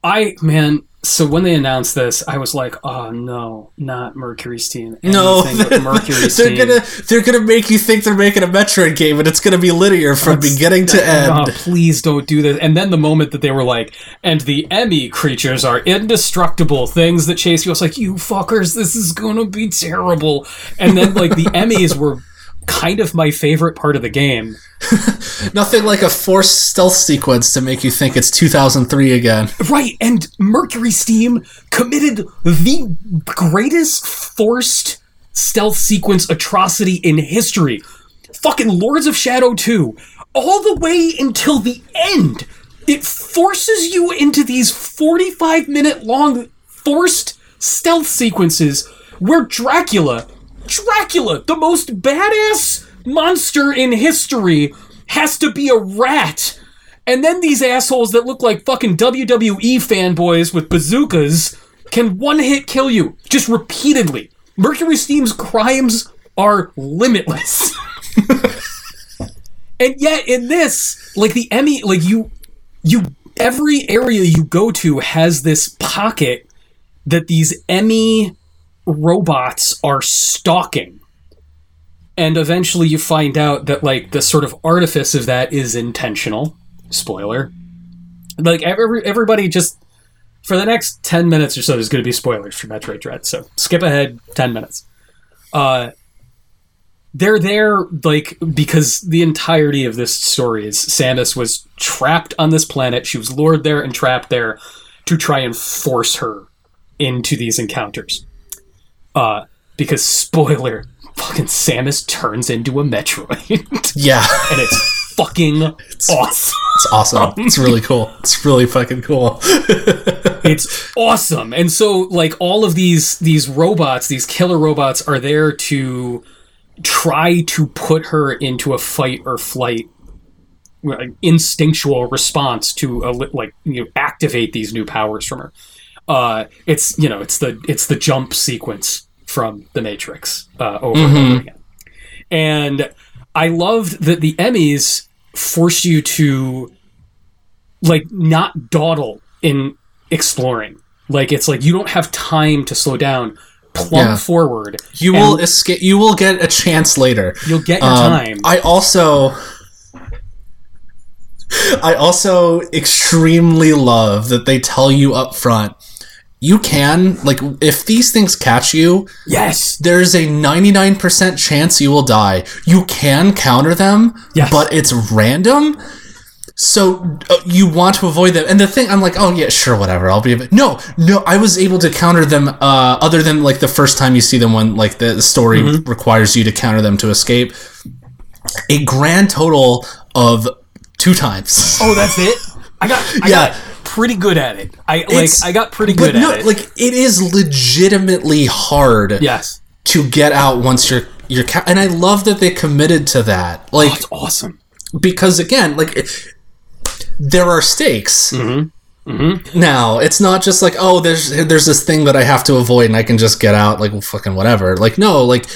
I man so when they announced this I was like oh no not Mercury Steam No, Anything with (laughs) Mercury they're Steam gonna they're gonna make you think they're making a Metroid game, and it's gonna be linear from That's- beginning to (laughs) Oh, end. please don't do this. And then the moment that they were like, and the E.M.M.I creatures are indestructible things that chase you, I was like, you fuckers, this is gonna be terrible. And then like the E.M.M.Is were kind of my favorite part of the game. (laughs) Nothing like a forced stealth sequence to make you think it's 2003 again. Right, and Mercury Steam committed the greatest forced stealth sequence atrocity in history. Fucking Lords of Shadow 2. All the way until the end. It forces you into these 45 minute long forced stealth sequences where Dracula, Dracula, the most badass monster in history, has to be a rat. And then these assholes that look like fucking WWE fanboys with bazookas can one hit kill you just repeatedly. Mercury Steam's crimes are limitless. (laughs) and yet in this, like the E.M.M.I, like you you every area you go to has this pocket that these E.M.M.I robots are stalking. And eventually you find out that like the sort of artifice of that is intentional. Spoiler. Like every, everybody just for the next 10 minutes or so there's going to be spoilers for Metroid Dread. So skip ahead 10 minutes. Uh they're there like because the entirety of this story is Samus was trapped on this planet. She was lured there and trapped there to try and force her into these encounters. Uh, because spoiler, fucking Samus turns into a Metroid, (laughs) Yeah, and it's fucking awesome. it's awesome. It's really cool. It's really fucking cool. (laughs) It's awesome, and so like all of these these robots, these killer robots, are there to try to put her into a fight or flight instinctual response to like you know activate these new powers from her. Uh, it's you know it's the it's the jump sequence from the Matrix uh, over and over again, and I loved that the E.M.M.Is force you to like not dawdle in exploring. Like it's like you don't have time to slow down. Plumb Yeah. forward. You will escape. You will get a chance later. You'll get your Um, time. I also I also extremely love that they tell you up front you can like if these things catch you yes. there's a 99% chance you will die you can counter them Yes. but it's random so uh, you want to avoid them and the thing i'm like oh yeah sure whatever i'll be a bit no no i was able to counter them uh, other than like the first time you see them when like the, the story Mm-hmm. requires you to counter them to escape a grand total of two times Oh, that's it. I got. I Yeah. got pretty good at it. I like I got pretty good no, at it. No, like it is legitimately hard yes. to get out once you're you're ca- and I love that they committed to that. Like Oh, it's awesome. because again, like it- there are stakes. Mm-hmm. Now it's not just like oh, there's there's this thing that I have to avoid and I can just get out like fucking whatever. Like no, like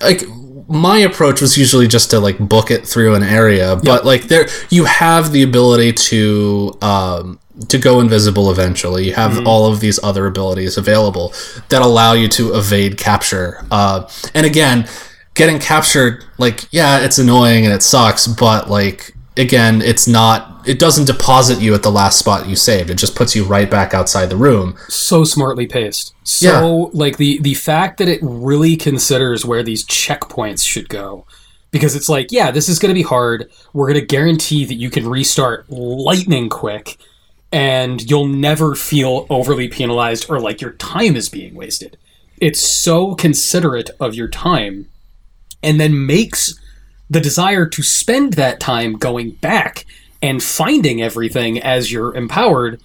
like my approach was usually just to like book it through an area, but like there you have the ability to um to go invisible eventually. You have all of these other abilities available that allow you to evade capture. Uh, and again, getting captured, like yeah, it's annoying and it sucks, but like again, it's not. It doesn't deposit you at the last spot you saved. It just puts you right back outside the room. so smartly paced. So like the the fact that it really considers where these checkpoints should go. Because it's like, yeah, this is going to be hard. We're going to guarantee that you can restart lightning quick and you'll never feel overly penalized or like your time is being wasted. It's so considerate of your time and then makes the desire to spend that time going back and finding everything as you're empowered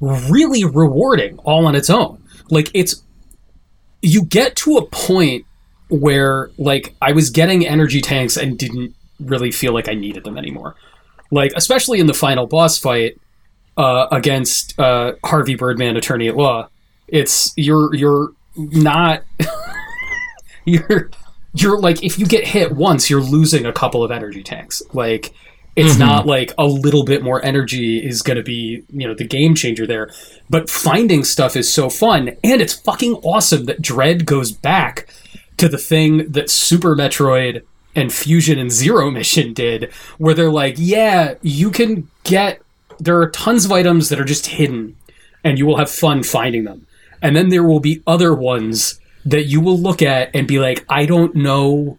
really rewarding all on its own. Like it's you get to a point where like I was getting energy tanks and didn't really feel like I needed them anymore. Like especially in the final boss fight uh, against uh, Harvey Birdman, attorney at law. It's you're you're not (laughs) you're you're like if you get hit once, you're losing a couple of energy tanks. Like it's mm-hmm. not like a little bit more energy is going to be you know the game changer there. But finding stuff is so fun and it's fucking awesome that dread goes back to the thing that super metroid and fusion and zero mission (laughs) did where they're like yeah you can get there are tons of items that are just hidden and you will have fun finding them. And then there will be other ones that you will look at and be like i don't know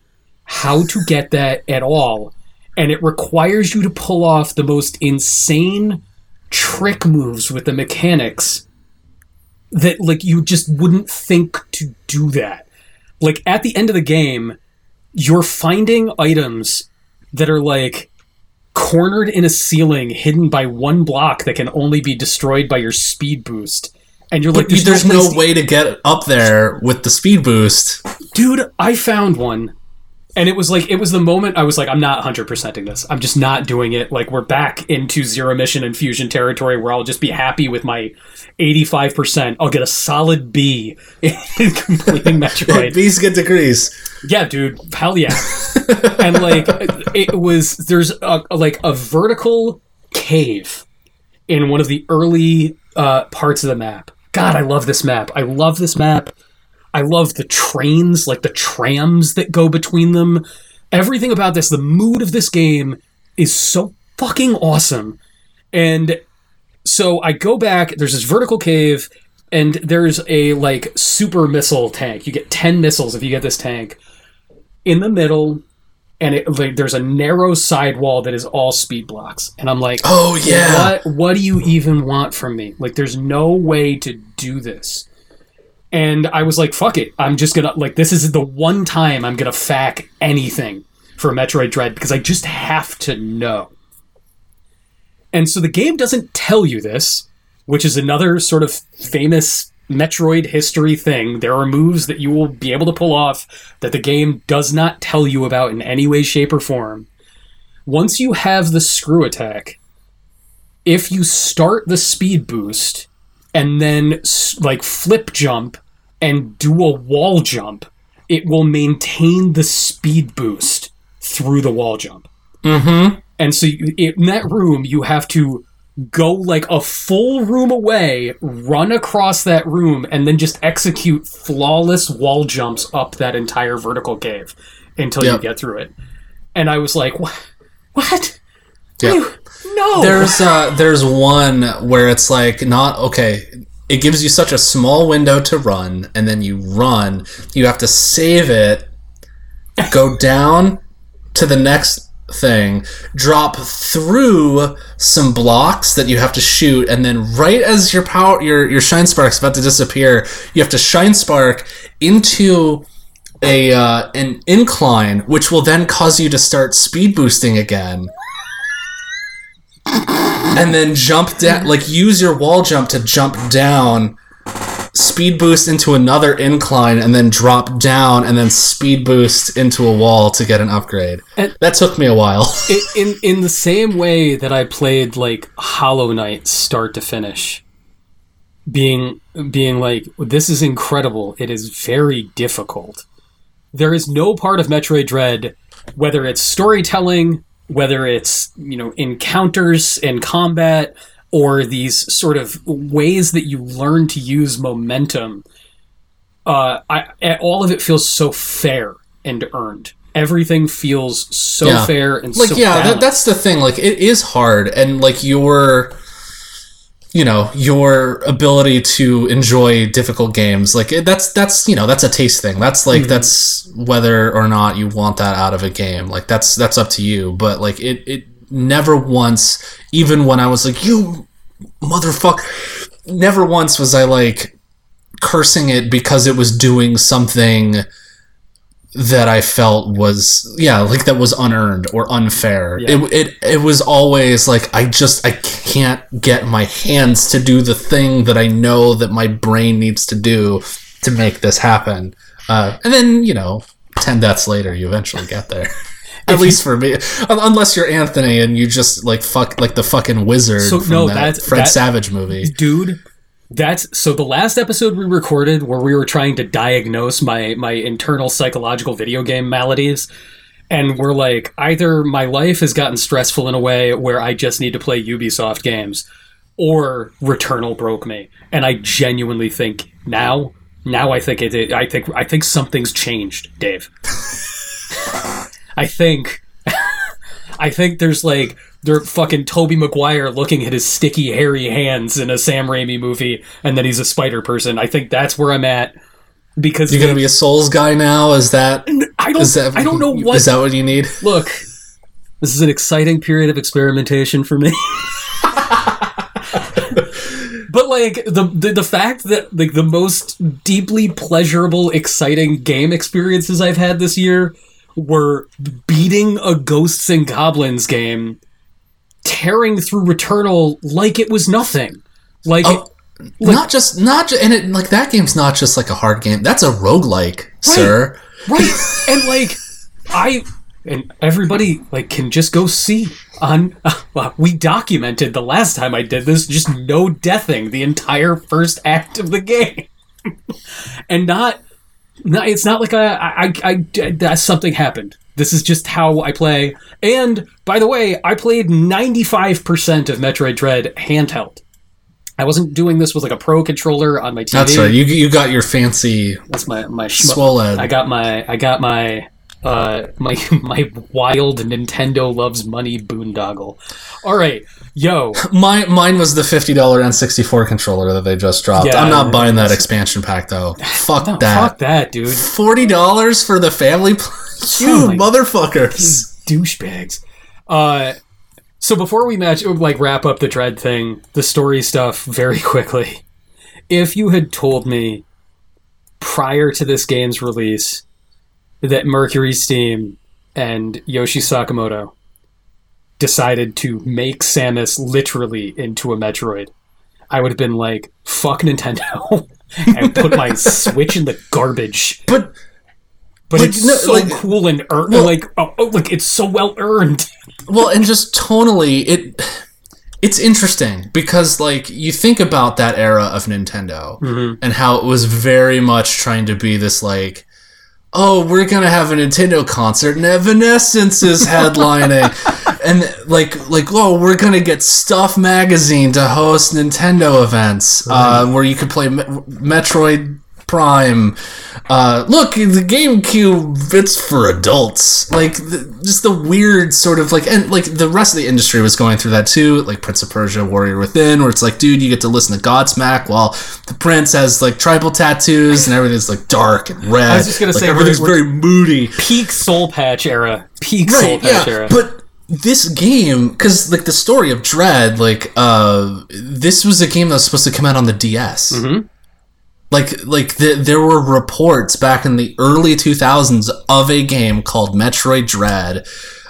how to get that at all. And it requires you to pull off the most insane trick moves with the mechanics that like you just wouldn't think to do that. Like at the end of the game you're finding items that are like cornered in a ceiling hidden by one block that can only be destroyed by your speed boost and you're like But there's, no, to- way to get up there with the speed boost. dude i found one. And it was like it was the moment i was like i'm not 100%ing this. I'm just not doing it. Like we're back into zero mission and fusion territory where i'll just be happy with my 85% i'll get a solid b in (laughs) completing (laughs) metroid. These get degrees. yeah dude. Hell yeah. And like it was there's a, like a vertical cave in one of the early uh, parts of the map god i love this map i love this map I love the trains, like the trams that go between them. Everything about this, the mood of this game is so fucking awesome. And so I go back, there's this vertical cave, and there's a like super missile tank. You get 10 missiles if you get this tank. In the middle, and it like there's a narrow sidewall that is all speed blocks. And I'm like, Oh yeah. what what do you even want from me? Like there's no way to do this. And I was like, fuck it. I'm just gonna like this is the one time I'm gonna fac anything for Metroid Dread because I just have to know. And so the game doesn't tell you this, which is another sort of famous Metroid history thing. There are moves that you will be able to pull off that the game does not tell you about in any way, shape, or form. Once you have the screw attack, if you start the speed boost and then like flip jump and do a wall jump, it will maintain the speed boost through the wall jump. Mm-hmm. And so you, in that room, you have to go like a full room away, run across that room, and then just execute flawless wall jumps up that entire vertical cave until you get through it. And I was like, what? What? Yep. You- no. There's uh there's one where it's like not okay. It gives you such a small window to run, and then you run. You have to save it, go down to the next thing, drop through some blocks that you have to shoot, and then right as your power your your shine spark's about to disappear, you have to shine spark into a uh, an incline, which will then cause you to start speed boosting again. and then jump down, like use your wall jump to jump down, speed boost into another incline, and then drop down, and then speed boost into a wall to get an upgrade. And- that took me a while. (laughs) in, in in the same way that I played like Hollow Knight start to finish, being being like this is incredible. It is very difficult. There is no part of Metroid Dread, whether it's storytelling, whether it's you know encounters and combat, or these sort of ways that you learn to use momentum. Uh, I all of it feels so fair and earned. Everything feels so Yeah. fair and like so yeah that, that's the thing like it is hard and like your you know your ability to enjoy difficult games like it, that's that's you know that's a taste thing that's like that's whether or not you want that out of a game like that's that's up to you but like it it never once even when i was like you motherfucker never once was i like cursing it because it was doing something that I felt was yeah like that was unearned or unfair. Yeah. It, it it was always like I just I can't get my hands to do the thing that I know that my brain needs to do to make this happen. Uh, and then you know, ten deaths later, you eventually get there. (laughs) At least for me, unless you're Anthony and you just like fuck like the fucking wizard So, from no, that that's- Fred that- Savage movie. dude that's so the last episode we recorded where we were trying to diagnose my my internal psychological video game maladies and we're like either my life has gotten stressful in a way where i just need to play ubisoft games or returnal broke me. And i genuinely think now now i think it, it i think i think something's changed dave (laughs) i think (laughs) I think there's like they're fucking Tobey Maguire looking at his sticky hairy hands in a Sam Raimi movie, and then he's a spider person. I think that's where I'm at because You're gonna be a Souls guy now. Is that I don't that I don't know what is that what you need? (laughs) look. This is an exciting period of experimentation for me. (laughs) but like the, the the fact that like the most deeply pleasurable, exciting game experiences I've had this year were beating a Ghosts 'n Goblins game, tearing through Returnal like it was nothing. Like Oh, not just not just, and it like that game's not just like a hard game. That's a roguelike, sir. right (laughs) and like i and everybody like can just go see on (laughs) well, we documented the last time i did this just no deathing the entire first act of the game (laughs) and not no it's not like I, I i i that something happened. This is just how i play. And by the way i played 95% of metroid dread handheld. I wasn't doing this with like a pro controller on my tv That's right. You you got your fancy that's my my schmo- I got my I got my uh my (laughs) my wild Nintendo loves money boondoggle. All right, yo, My mine was the fifty dollar N sixty four controller that they just dropped. Yeah, I'm not buying that expansion pack though. (laughs) Fuck no, that. fuck that, dude. Forty dollars for the family. (laughs) You Oh motherfuckers. Douchebags. Uh, so before we match like wrap up the dread thing, the story stuff very quickly. If you had told me prior to this game's release that Mercury Steam and Yoshi Sakamoto decided to make Samus literally into a Metroid, I would have been like, fuck Nintendo. (laughs) and put my Switch in the garbage. But But Like, it's no, so like- cool and earned. Well- like, oh, oh, like it's so well earned. (laughs) well, and just tonally, it it's interesting because like you think about that era of Nintendo mm-hmm. and how it was very much trying to be this like. Oh, we're gonna have a Nintendo concert and Evanescence is headlining, (laughs) and like, like, oh, we're gonna get Stuff Magazine to host Nintendo events uh, where you could play Me- Metroid Prime. Uh, look, the GameCube, it's for adults. Like, the, just the weird sort of like, and like the rest of the industry was going through that too. Like Prince of Persia, Warrior Within, where it's like, dude, you get to listen to Godsmack while the prince has like tribal tattoos and everything's like dark and red. I was just gonna Like, say, everything's very moody. Peak Soul Patch era. Peak Soul Patch yeah, era. but this game, because like the story of Dread, like uh, this was a game that was supposed to come out on the DS. Mhm. Like, like the, there were reports back in the early 2000s of a game called Metroid Dread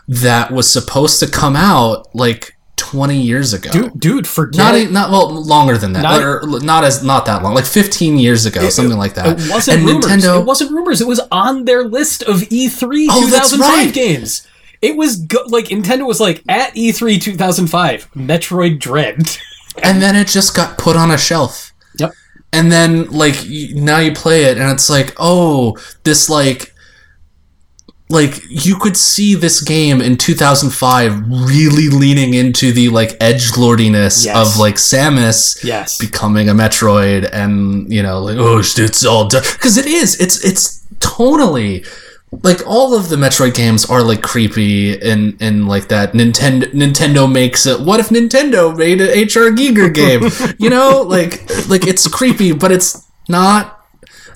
that was supposed to come out like 20 years ago. Dude, dude forget not e- not well longer than that. Not- or not as not that long. Like 15 years ago, something like that. It wasn't and rumors. Nintendo It wasn't rumors. It was on their list of E3 Oh, 2005 right. games. It was go- like Nintendo was like at E E3 2005, Metroid Dread. and (laughs) then it just got put on a shelf. Yep. And then like now you play it and it's like, "Oh, this like like you could see this game in 2005 really leaning into the like edge lordiness Yes. of like Samus Yes. becoming a Metroid and you know like oh it's all done because it is it's it's tonally like all of the Metroid games are like creepy and and like that. Nintendo Nintendo makes it what if Nintendo made an HR Giger game? (laughs) You know like like it's creepy but it's not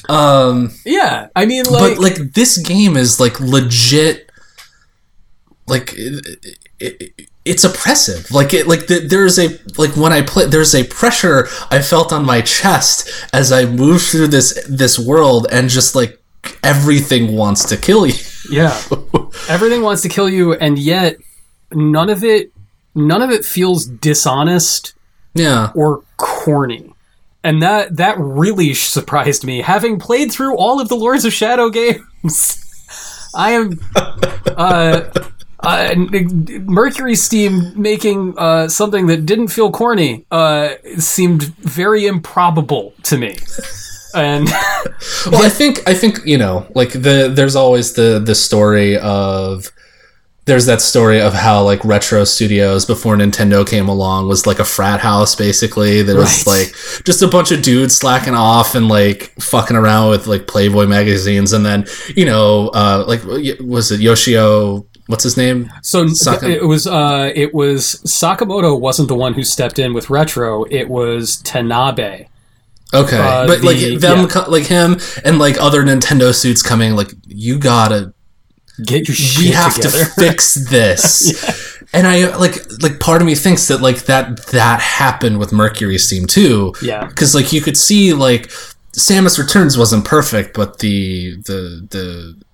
um yeah, I mean like, but like this game is like legit like it, it, it's oppressive. Like it like the, there's a like when i play there's a pressure i felt on my chest as i moved through this this world and just like everything wants to kill you yeah. (laughs) Everything wants to kill you and yet none of it none of it feels dishonest yeah or corny. And that that really surprised me. Having played through all of the Lords of Shadow games, (laughs) I am uh, uh, Mercury Steam making uh, something that didn't feel corny uh, seemed very improbable to me. And (laughs) well i think i think you know like the there's always the the story of there's that story of how like retro studios before nintendo came along was like a frat house basically there was Right. like just a bunch of dudes slacking off and like fucking around with like playboy magazines and then you know uh like was it yoshio what's his name so Saka- it was uh, it was Sakamoto wasn't the one who stepped in with retro. It was Tanabe. Okay Uh, but like them yeah. co- like him and like other nintendo suits coming like you gotta Get your shit we have together. to fix (laughs) this and i like like part of me thinks that like that that happened with mercury steam too Yeah. because like you could see like samus returns wasn't perfect but the the the the,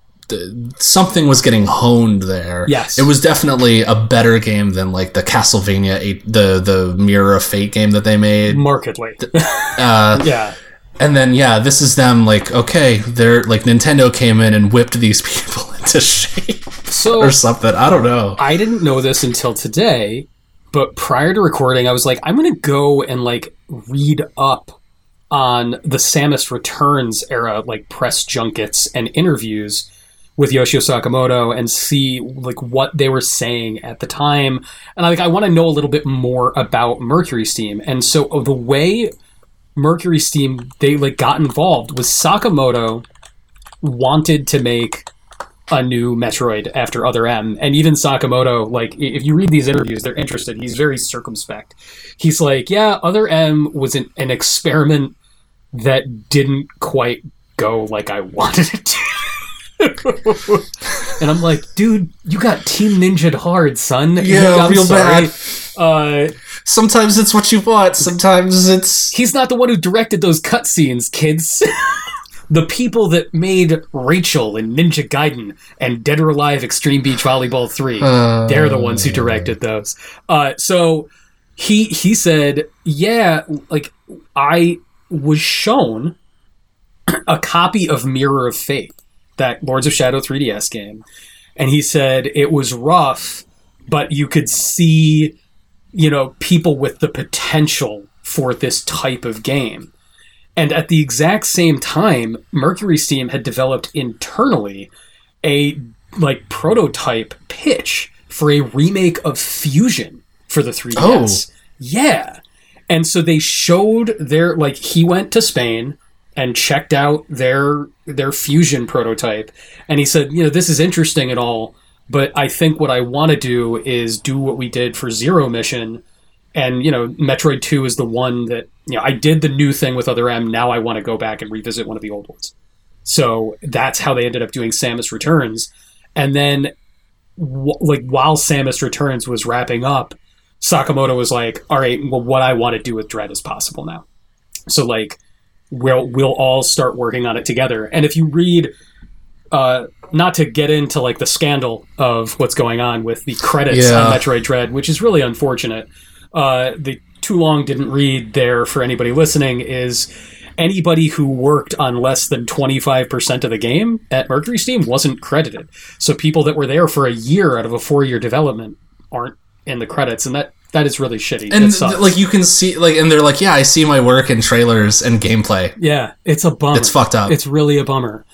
something was getting honed there. Yes. it was definitely a better game than like the Castlevania, eight, the the Mirror of Fate game that they made. Markedly. Uh, (laughs) yeah. and then yeah, this is them like okay, they're like Nintendo came in and whipped these (laughs) people into shape So or something. I don't know. I didn't know this until today, but prior to recording, I was like, I'm gonna go and like read up on the Samus Returns era, like press junkets and interviews with Yoshio Sakamoto and see like what they were saying at the time. And I like I want to know a little bit more about Mercury Steam. And so the way Mercury Steam they like got involved was Sakamoto wanted to make a new Metroid after Other M, and even Sakamoto, like if you read these interviews, they're interested. He's very circumspect. He's like, yeah, Other M was an, an experiment that didn't quite go like I (laughs) wanted it to. And I'm like, dude, you got Team Ninja hard, son. Yeah, I'm real sorry. bad. Uh, Sometimes it's what you want. Sometimes it's he's not the one who directed those cutscenes, kids. (laughs) the people that made Rachel and Ninja Gaiden and Dead or Alive Extreme Beach Volleyball 3. Uh, They're the ones who directed those. Uh, so he he said, yeah, like I was shown (clears throat) a copy of Mirror of Fate, that Lords of Shadow 3DS game, and he said it was rough, but you could see, you know, people with the potential for this type of game. And at the exact same time, Mercury Steam had developed internally a like prototype pitch for a remake of Fusion for the 3DS. Yeah. And so they showed their like he went to Spain and checked out their their Fusion prototype and he said, you know, this is interesting and all, but I think what I want to do is do what we did for Zero Mission and you know Metroid 2 is the one that you know I did the new thing with Other M now I want to go back and revisit one of the old ones. So that's how they ended up doing Samus Returns and then w- like while Samus Returns was wrapping up Sakamoto was like, "All right, well what I want to do with Dread is possible now." So like we'll we'll all start working on it together. And if you read uh, not to get into like the scandal of what's going on with the credits Yeah. on Metroid Dread, which is really unfortunate. Uh, the too long didn't read there for anybody listening is anybody who worked on less than 25% of the game at Mercury Steam wasn't credited. So people that were there for a year out of a four year development aren't in the credits, and that that is really shitty. and like you can see like and they're like yeah i see my work in trailers and gameplay yeah, it's a bummer. it's fucked up It's really a bummer.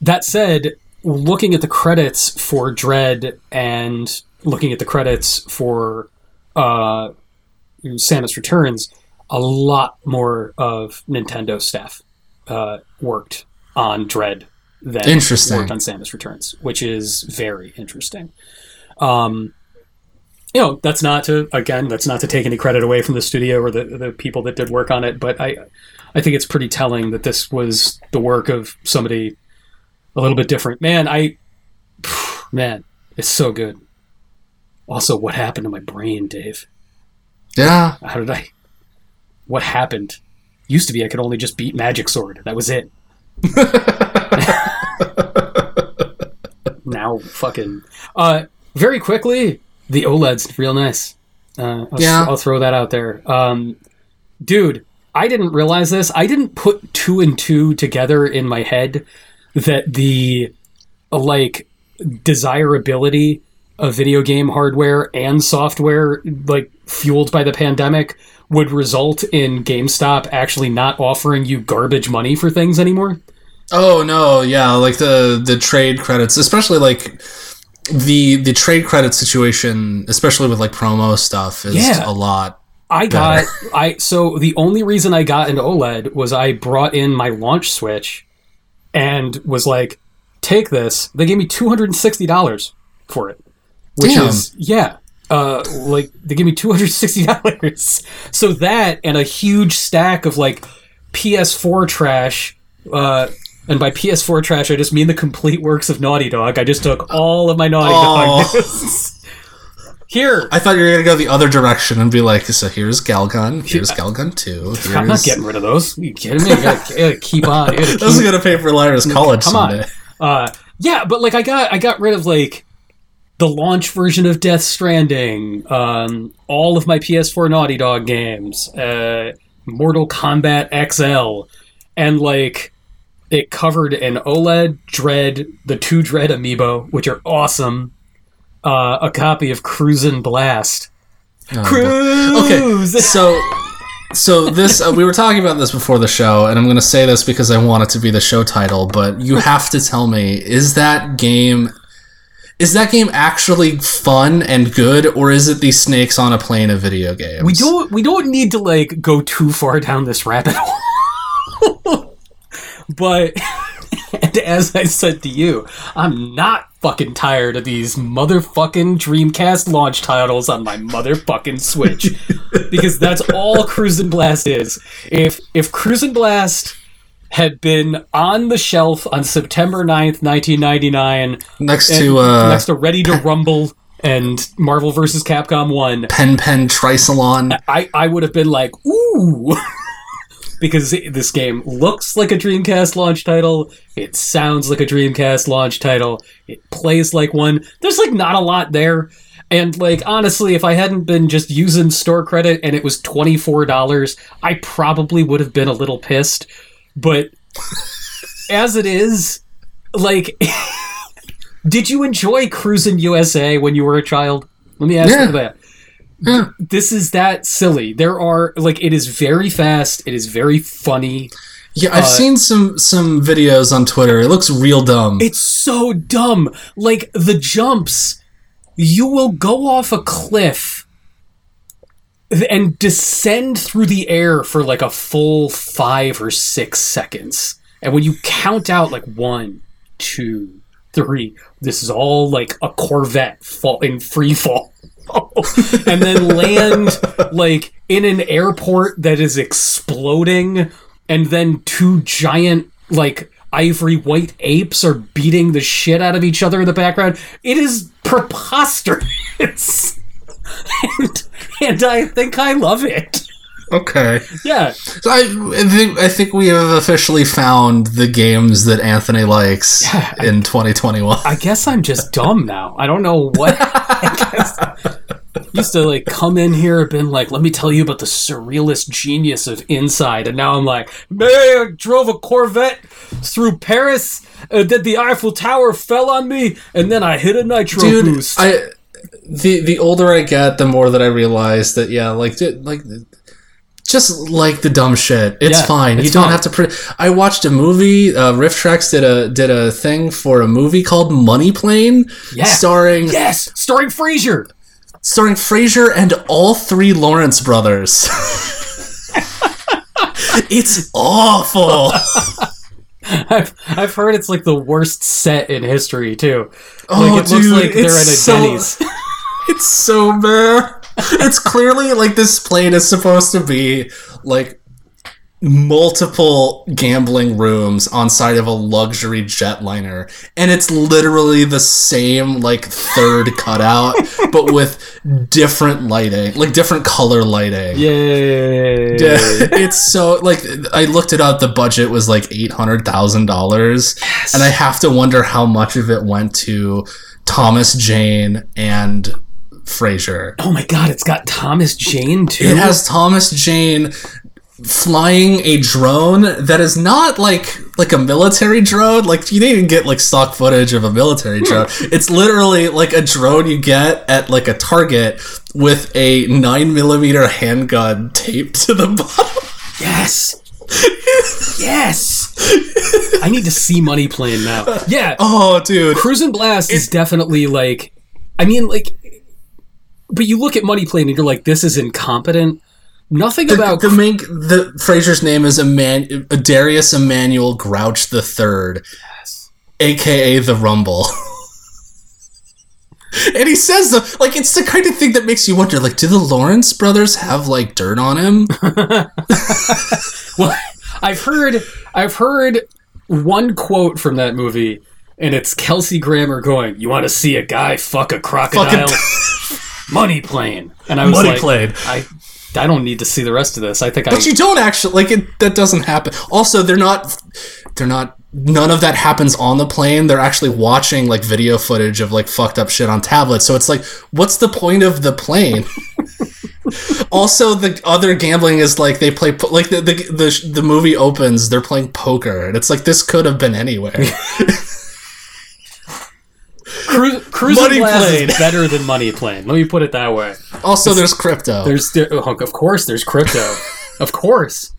That said, looking at the credits for Dread and looking at the credits for uh, Samus Returns, a lot more of Nintendo staff uh, worked on Dread than Interesting. worked on Samus Returns, which is very interesting. Um, you know, that's not to again, that's not to take any credit away from the studio or the the people that did work on it, but I I think it's pretty telling that this was the work of somebody a little bit different. Man, I (sighs) man, it's so good. Also, what happened to my brain, Dave? yeah How did I? What happened? Used to be I could only just beat Magic Sword. That was it. (laughs) now, fucking. Uh, very quickly, the OLED's real nice. Uh, I'll, Yeah. I'll throw that out there. Um, dude, I didn't realize this. I didn't put two and two together in my head that the like desirability of video game hardware and software like fueled by the pandemic would result in GameStop actually not offering you garbage money for things anymore. oh no yeah like the the trade credits especially like the the trade credit situation especially with like promo stuff is Yeah. a lot I got (laughs) I so the only reason I got into OLED was I brought in my launch switch and was like, take this. They gave me two hundred and sixty dollars for it. Which Damn. is yeah. Uh like they gave me two hundred and sixty dollars. So that and a huge stack of like PS4 trash, uh and by PS4 trash I just mean the complete works of Naughty Dog. I just took all of my Naughty Oh. Dog. (laughs) Here, i thought you were gonna go the other direction and be like so here's galgun here's galgun 2 here's... I'm not getting rid of those. Are you kidding me? You gotta, you gotta keep on. You gotta (laughs) those are gonna pay for Lyra's college come on. Uh, yeah, but like I got I got rid of like the launch version of Death Stranding, um, all of my PS4 Naughty Dog games, uh, Mortal Kombat XL, and like it covered an OLED Dread, the two Dread amiibo, which are awesome. Uh, a copy of Cruis'n Blast. Oh. Cruise. Okay, so so this uh, we were talking about this before the show, and I'm going to say this because I want it to be the show title. But you have to tell me: is that game is that game actually fun and good, or is it the snakes on a plane of video games? We don't we don't need to like go too far down this rabbit hole. But (laughs) as I said to you, I'm not fucking tired of these motherfucking Dreamcast launch titles on my motherfucking Switch. (laughs) because that's all Cruis'n Blast is. If if Cruis'n Blast had been on the shelf on September 9th, 1999, next and to uh, next to Ready to Rumble and Marvel vs. Capcom 1, Pen Pen TriIcelon. I, I would have been like, ooh. (laughs) because this game looks like a Dreamcast launch title. It sounds like a Dreamcast launch title. It plays like one. There's like not a lot there. And like honestly, if I hadn't been just using store credit and it was $24, I probably would have been a little pissed. But (laughs) as it is, like (laughs) did you enjoy Cruis'n USA when you were a child? Let me ask Yeah. you that. This is that silly. There are like it is very fast. It is very funny. Yeah, I've Uh, seen some some videos on Twitter. It looks real dumb. It's so dumb. Like the jumps, you will go off a cliff and descend through the air for like a full five or six seconds. And when you count out like one, two, three, this is all like a Corvette fall in free fall. (laughs) and then land like in an airport that is exploding and then two giant like ivory white apes are beating the shit out of each other in the background it is preposterous (laughs) and, and i think i love it Okay. Yeah. So I, I think I think we have officially found the games that Anthony likes Yeah, in 2021. I guess I'm just dumb now. I don't know what. (laughs) I guess- used to like come in here and been like, let me tell you about the surrealist genius of Inside, and now I'm like, man, I drove a Corvette through Paris, and then the Eiffel Tower fell on me, and then I hit a nitro Dude, boost. I the the older I get, the more that I realize that yeah, like like just like the dumb shit. It's Yeah, fine. it's you don't fine. have to. Pre- I watched a movie. Uh, Riff did a did a thing for a movie called Money Plane, Yeah. starring yes, starring Frasier. Starring Frasier and all three Lawrence brothers. (laughs) it's awful. I've, I've heard it's like the worst set in history too. Oh, like it looks dude, like they're at a so- Denny's. (laughs) It's so bad. It's clearly like this plane is supposed to be like multiple gambling rooms on side of a luxury jetliner and it's literally the same like third (laughs) cutout but with different lighting like different color lighting Yay! (laughs) it's so like I looked it up. The budget was like eight hundred thousand dollars, and I have to wonder how much of it went to Thomas Jane and Frasier. Oh my god, it's got Thomas Jane too. It has Thomas Jane flying a drone that is not like like a military drone like you didn't even get like stock footage of a military drone (laughs) it's literally like a drone you get at like a target with a 9 millimeter handgun taped to the (laughs) bottom Yes. (laughs) yes. I need to see Money Plane now. Yeah. oh dude Cruis'n Blast is definitely like I mean like but you look at Money Plane and you're like this is incompetent. Nothing about the main the Frasier's name is a Eman- Darius Emmanuel Grouch the Third, aka the Rumble. (laughs) and he says the like it's the kind of thing that makes you wonder like do the Lawrence brothers have like dirt on him? (laughs) (laughs) well, I've heard I've heard one quote from that movie and it's Kelsey Grammer going, "You want to see a guy fuck a crocodile?" Money Plane. And I was Money like, Plane. I I don't need to see the rest of this. I think I But you don't actually like it. That doesn't happen. Also, they're not. They're not. None of that happens on the plane. They're actually watching like video footage of like fucked up shit on tablets. So it's like, what's the point of the plane? (laughs) also, the other gambling is like they play po- like the, the the the movie opens. They're playing poker, and it's like this could have been anywhere. (laughs) Cru- Cruise Money Plane. is better than Money Plane. Let me put it that way. also, there's crypto. There's, there, oh, of course, there's crypto. (laughs) of course,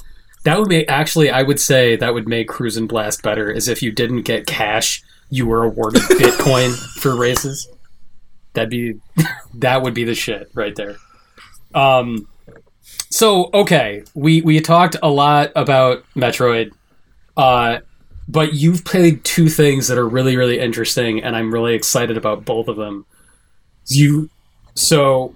that would make actually. I would say that would make Cruis'n Blast better. Is if you didn't get cash, you were awarded (laughs) Bitcoin for races. That'd be (laughs) that would be the shit right there. Um. So okay, we we talked a lot about Metroid. Uh, but you've played two things that are really really interesting and i'm really excited about both of them you so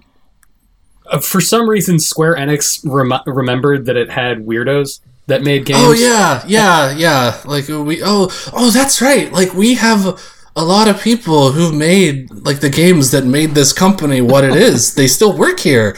uh, for some reason square enix rem- remembered that it had weirdos that made games Oh yeah, yeah, yeah. Like we oh oh that's right. Like we have a lot of people who've made like the games that made this company what it is. they still work here.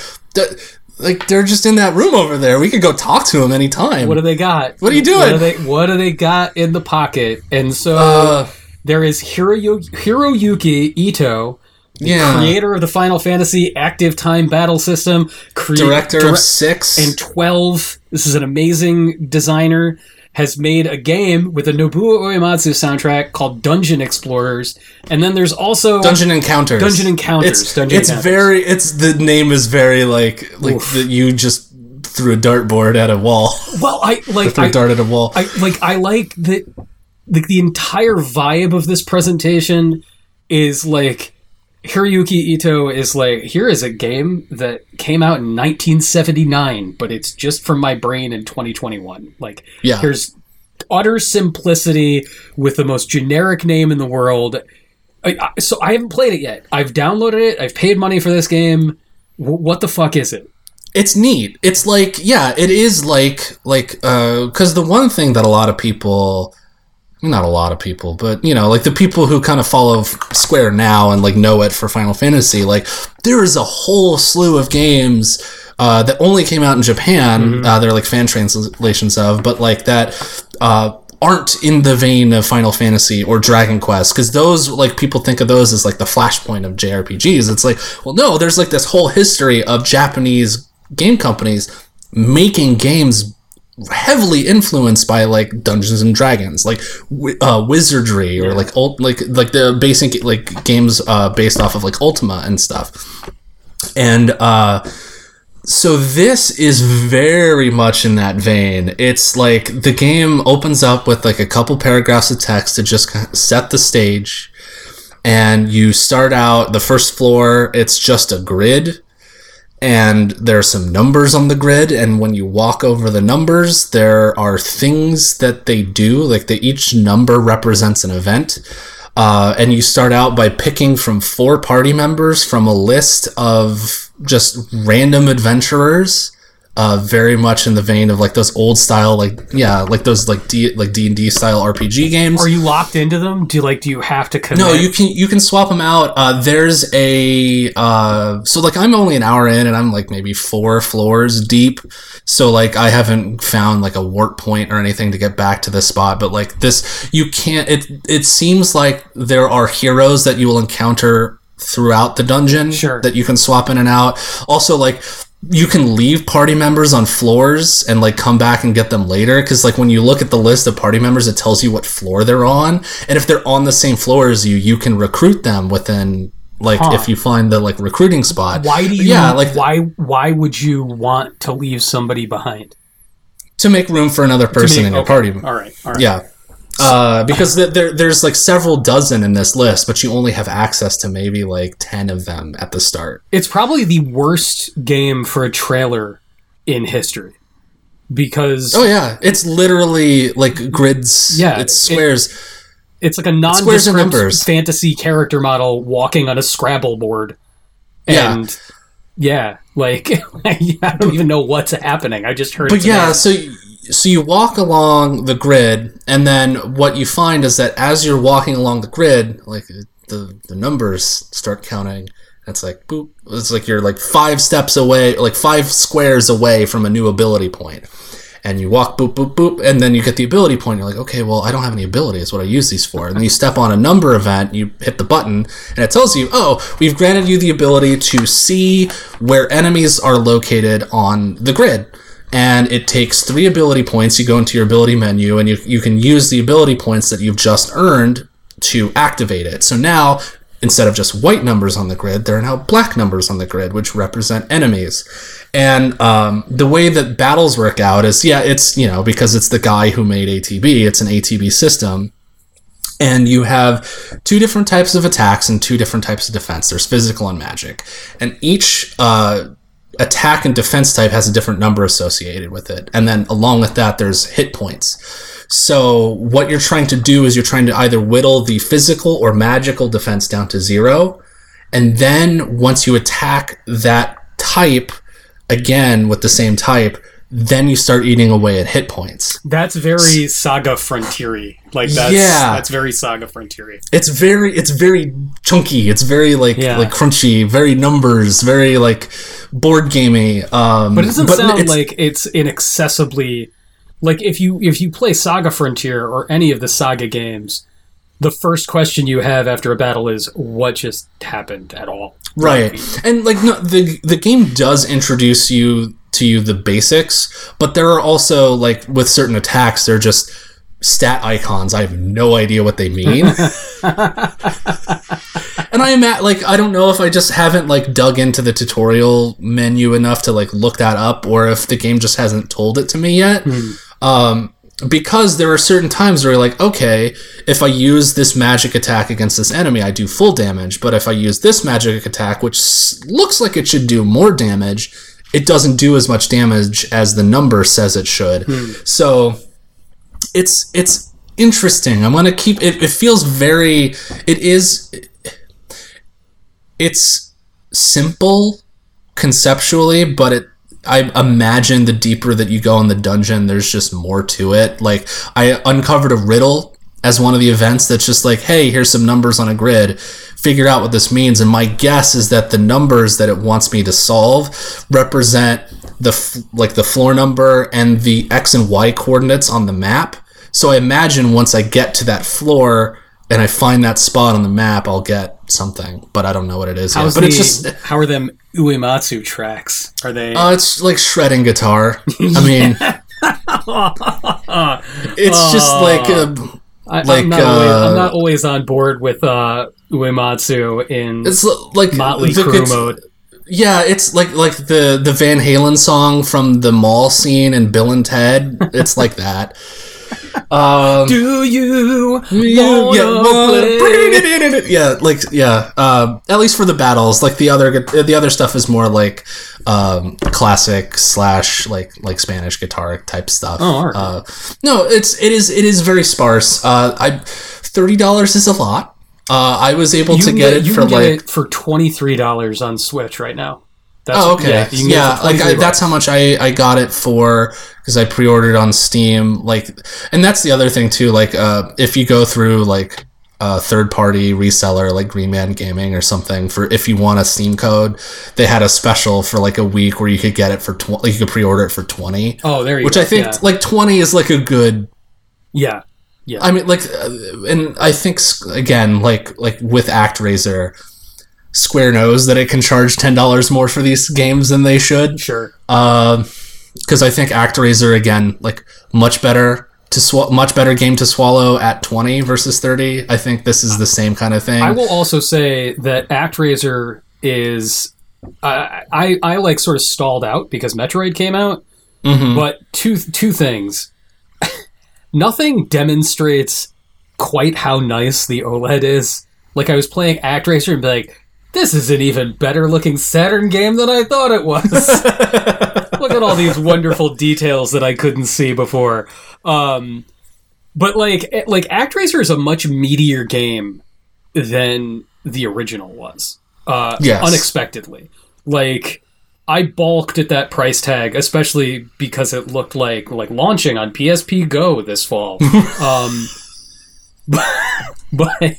Like they're just in that room over there. We could go talk to them anytime. what do they got What are you what doing? do they, what do they got in the pocket and so uh, there is Hiroyu- hiroyuki ito yeah. creator of the final fantasy active time battle system crea- Director dire- of six. and 12 this is an amazing designer has made a game with a Nobuo Uematsu soundtrack called Dungeon Explorers and then there's also Dungeon Encounters. Dungeon Encounters, It's, Dungeon it's Encounters. very. It's the name is very like like that you just threw a dartboard at a wall. well I (laughs) like threw I, a dart at a wall. I like I like that like the entire vibe of this presentation is like Hiroyuki Ito is like here is a game that came out in 1979 but it's just from my brain in 2021 like yeah. There's utter simplicity with the most generic name in the world. I, I, so I haven't played it yet. I've downloaded it. I've paid money for this game. W- what the fuck is it? it's neat it's like yeah it is like like uh because the one thing that a lot of people not a lot of people but you know like the people who kind of follow square now and like know it for final fantasy like there is a whole slew of games uh, that only came out in Japan. Uh, they're like fan translations of, but like that uh, aren't in the vein of Final Fantasy or Dragon Quest because those like people think of those as like the flashpoint of JRPGs. It's like, well, no, there's like this whole history of Japanese game companies making games heavily influenced by like Dungeons and Dragons, like uh, wizardry or like ult- like like the basic like games uh, based off of like Ultima and stuff. And uh, so this is very much in that vein. It's like the game opens up with like a couple paragraphs of text to just kind of set the stage. And you start out the first floor, it's just a grid and there are some numbers on the grid and when you walk over the numbers there are things that they do like they, each number represents an event. Uh, and you start out by picking from four party members from a list of just random adventurers uh, very much in the vein of like those old style like yeah like those like D like D and D style RPG games. Are you locked into them? Do you like? Do you have to commit? No, you can you can swap them out. Uh, there's a uh, so like I'm only an hour in and I'm like maybe four floors deep. So like I haven't found like a warp point or anything to get back to this spot. But like this, you can't. It it seems like there are heroes that you will encounter throughout the dungeon Sure. that you can swap in and out. Also like you can leave party members on floors and like come back and get them later because like when you look at the list of party members it tells you what floor they're on and if they're on the same floor as you you can recruit them within like Huh. if you find the like recruiting spot Why do you? yeah like why? Why would you want to leave somebody behind? to make room for another person make- in your okay. party All right. All right. yeah uh, because th- there, there's like several dozen in this list, but you only have access to maybe like 10 of them at the start. It's probably the worst game for a trailer in history because Oh, yeah. It's literally like grids. Yeah, It's squares. it's like a nondescript numbers. fantasy character model walking on a Scrabble board. Yeah. And yeah, like (laughs) I don't even know what's happening. I just heard. but it yeah so so you walk along the grid and then what you find is that as you're walking along the grid like uh, the the numbers start counting it's like boop it's like you're like five steps away like five squares away from a new ability point. and you walk boop boop boop and then you get the ability point you're like okay well i don't have any ability. abilities what i use these for and then you step on a number event you hit the button and it tells you oh we've granted you the ability to see where enemies are located on the grid and it takes three ability points. You go into your ability menu, and you, you can use the ability points that you've just earned to activate it. So now, instead of just white numbers on the grid, there are now black numbers on the grid, which represent enemies. And um, the way that battles work out is, yeah, it's you know because it's the guy who made ATB. It's an ATB system and you have two different types of attacks and two different types of defense. There's physical and magic, and each uh, attack and defense type has a different number associated with it. And then along with that, there's hit points. So what you're trying to do is you're trying to either whittle the physical or magical defense down to zero, and then once you attack that type again with the same type, then you start eating away at hit points. that's very Saga Frontier. Like that's Yeah. that's very Saga Frontier. it's very it's very chunky it's very like Yeah. like crunchy very numbers very like board gamey um But it doesn't sound it's- like it's inaccessibly like if you if you play Saga Frontier or any of the Saga games, the first question you have after a battle is what just happened at all. right. And like no the the game does introduce you to you the basics but there are also like with certain attacks they're just stat icons. I have no idea what they mean. (laughs) And i am at like i don't know if i just haven't like dug into the tutorial menu enough to like look that up or if the game just hasn't told it to me yet. Um because there are certain times where you're like, okay, if I use this magic attack against this enemy, I do full damage. But if I use this magic attack, which looks like it should do more damage, it doesn't do as much damage as the number says it should. Hmm. So it's it's interesting. I'm gonna keep it. It feels very. It is. It's simple conceptually, but it. I imagine the deeper that you go in the dungeon, there's just more to it. Like I uncovered a riddle as one of the events that's just like, hey, here's some numbers on a grid. Figure out what this means. And my guess is that the numbers that it wants me to solve represent the like the floor number and the x and y coordinates on the map. So I imagine once I get to that floor and I find that spot on the map, I'll get something. But I don't know what it is yet. But the, it's just how are them Uematsu tracks? Are they? uh, it's like shredding guitar. I mean, (laughs) it's just like uh, I, like, I'm, not always, uh, I'm not always on board with uh, Uematsu in it's like Motley Crue mode. Yeah, it's like like the the Van Halen song from the mall scene in Bill and Ted. It's like that. (laughs) Um, Do you yeah, wanna play? (laughs) yeah, like yeah. Uh, at least for the battles, like the other the other stuff is more like um, classic slash like like Spanish guitar type stuff. Oh, right. uh, no, it's it is it is very sparse. Uh, I thirty dollars is a lot. Uh, I was able You to can get it you for get like it for twenty three dollars on Switch right now. That's, Oh, okay. Yeah, Yeah, you can get like I, that's how much I, I got it for because I pre-ordered on Steam. Like, and that's the other thing too. Like, uh, if you go through like a third-party reseller like Green Man Gaming or something for if you want a Steam code, they had a special for like a week where you could get it for tw- like you could pre-order it for twenty. Oh, there you go. Which go. I think yeah. like twenty is like a good yeah. Yeah. I mean, like, uh, and I think again, like, like with ActRaiser, Square knows that it can charge ten dollars more for these games than they should. sure. Because I think ActRaiser again, like, much better to sw- much better game to swallow at twenty versus thirty. I think this is the same kind of thing. I will also say that ActRaiser is I, I I like sort of stalled out because Metroid came out. Mhm. But two two things. (laughs) Nothing demonstrates quite how nice the OLED is. Like I was playing ActRaiser and be like, this is an even better looking Saturn game than I thought it was. (laughs) Look at all these wonderful details that I couldn't see before. Um, but like like ActRaiser is a much meatier game than the original was. Uh, Yes. unexpectedly. Like I balked at that price tag, especially because it looked like like launching on PSP Go this fall. (laughs) um, (laughs) but, but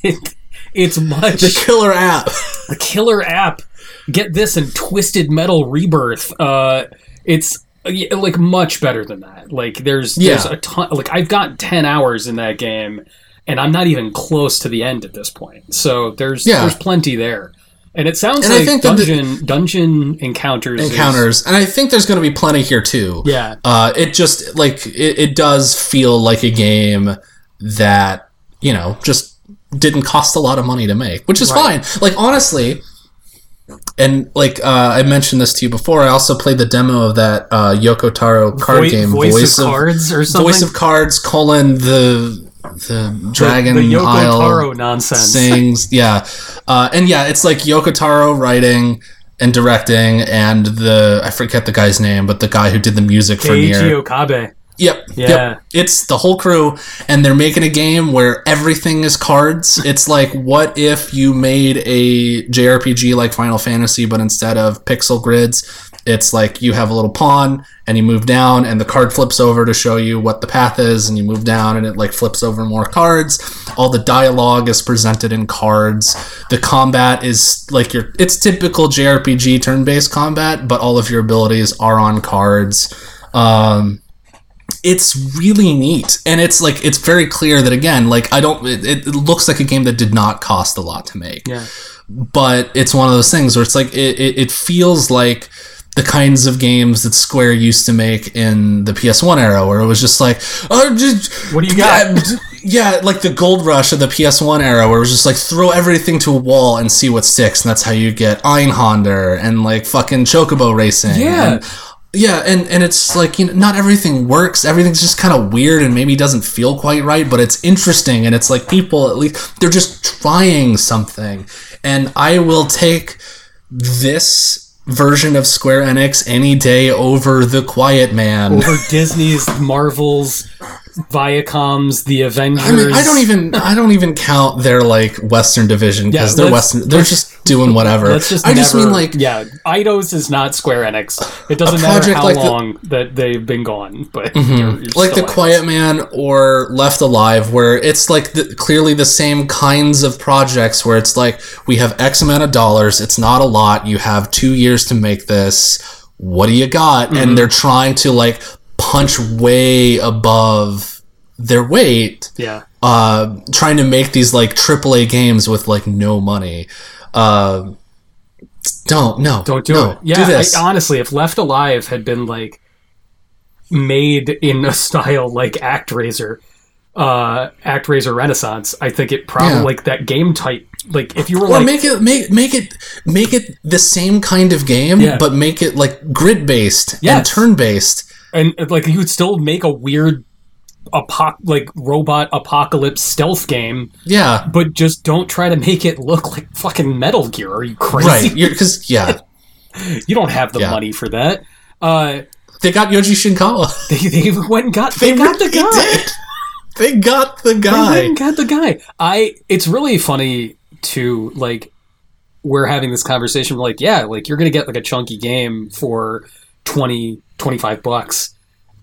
it's much the killer app. (laughs) a killer app. Get this and Twisted Metal Rebirth. Uh, it's like much better than that. Like there's there's a ton. Like I've got ten hours in that game, and I'm not even close to the end at this point. So there's Yeah. there's plenty there. And it sounds And I like think that the- dungeon dungeon encounters is- encounters, and I think there's going to be plenty here too. yeah, Uh, it just like it, it does feel like a game that you know just didn't cost a lot of money to make, which is Right. fine. Like honestly, and like uh, I mentioned this to you before, I also played the demo of that uh, Yoko Taro card Voi- game, voice, of, cards or something. Voice of Cards colon the the Dragon the, the Yoko Isle Taro nonsense. sings. (laughs) Yeah, uh, and yeah, it's like Yoko Taro writing and directing, and the I forget the guy's name, but the guy who did the music for Keiji Nier. Okabe. Yep. Yeah. Yep. It's the whole crew, and they're making a game where everything is cards. It's like, what if you made a JRPG like Final Fantasy, but instead of pixel grids, it's like you have a little pawn and you move down, and the card flips over to show you what the path is, and you move down, and it like flips over more cards. All the dialogue is presented in cards. The combat is like your, it's typical JRPG turn based combat, but all of your abilities are on cards. Um, it's really neat and it's like it's very clear that again like i don't it, it looks like a game that did not cost a lot to make Yeah. but it's one of those things where it's like it, it, it feels like the kinds of games that square used to make in the ps1 era where it was just like oh just What do you got? (laughs) yeah like the gold rush of the ps1 era where it was just like throw everything to a wall and see what sticks and that's how you get einhander and like fucking chocobo racing Yeah. Yeah, and, and it's like you know, not everything works. Everything's just kind of weird and maybe doesn't feel quite right, but it's interesting and it's like people at least they're just trying something. And I will take this version of Square Enix any day over the Quiet Man. over Disney's, Marvel's, Viacom's, The Avengers. I mean, I don't even I don't even count their like Western division because Yeah, they're Western. They're just doing whatever. That's just I just mean like yeah, Eidos is not Square Enix. It doesn't matter how like the- Mm-hmm. long that they've been gone, but you're- you're like the still Quiet Man or Left Alive, where it's like the, clearly the same kinds of projects where it's like we have X amount of dollars, it's not a lot, you have two years to make this. What do you got? Mm-hmm. And they're trying to like punch way above their weight, Yeah, uh, trying to make these like AAA games with like no money. Uh, don't no don't do no, it. Yeah, do this. I, honestly, if Left Alive had been like made in a (laughs) style like ActRaiser, uh, ActRaiser Renaissance, I think it probably Yeah. like that game type. Like if you were or like make it make make it make it the same kind of game, Yeah. but make it like grid based and turn based. and like you would still make a weird apoc like robot apocalypse stealth game Yeah, but just don't try to make it look like fucking metal gear are you crazy right. Because yeah, (laughs) you don't have the Yeah. money for that uh they got Yoji Shinkawa. (laughs) they, they went and got they, got the guy did. They got the they went guy. and got the guy i it's really funny to like we're having this conversation we're like yeah like you're gonna get like a chunky game for 20 25 bucks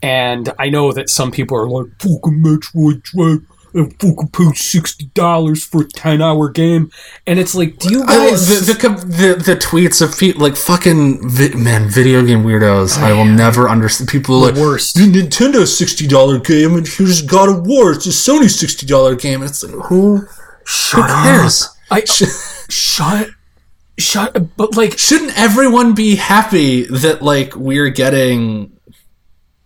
and i know that some people are like fucking metroid dread and fucking pay sixty dollars for a ten hour game, and it's like, do you I, guys? the, the, the the tweets of people like fucking vi- man video game weirdos. I will oh, never understand people the like worst. the Nintendo sixty dollar game and here's God of War. It's a Sony sixty dollar game. And it's like who who Shut cares? I shut, shut. But like, Shouldn't everyone be happy that like we're getting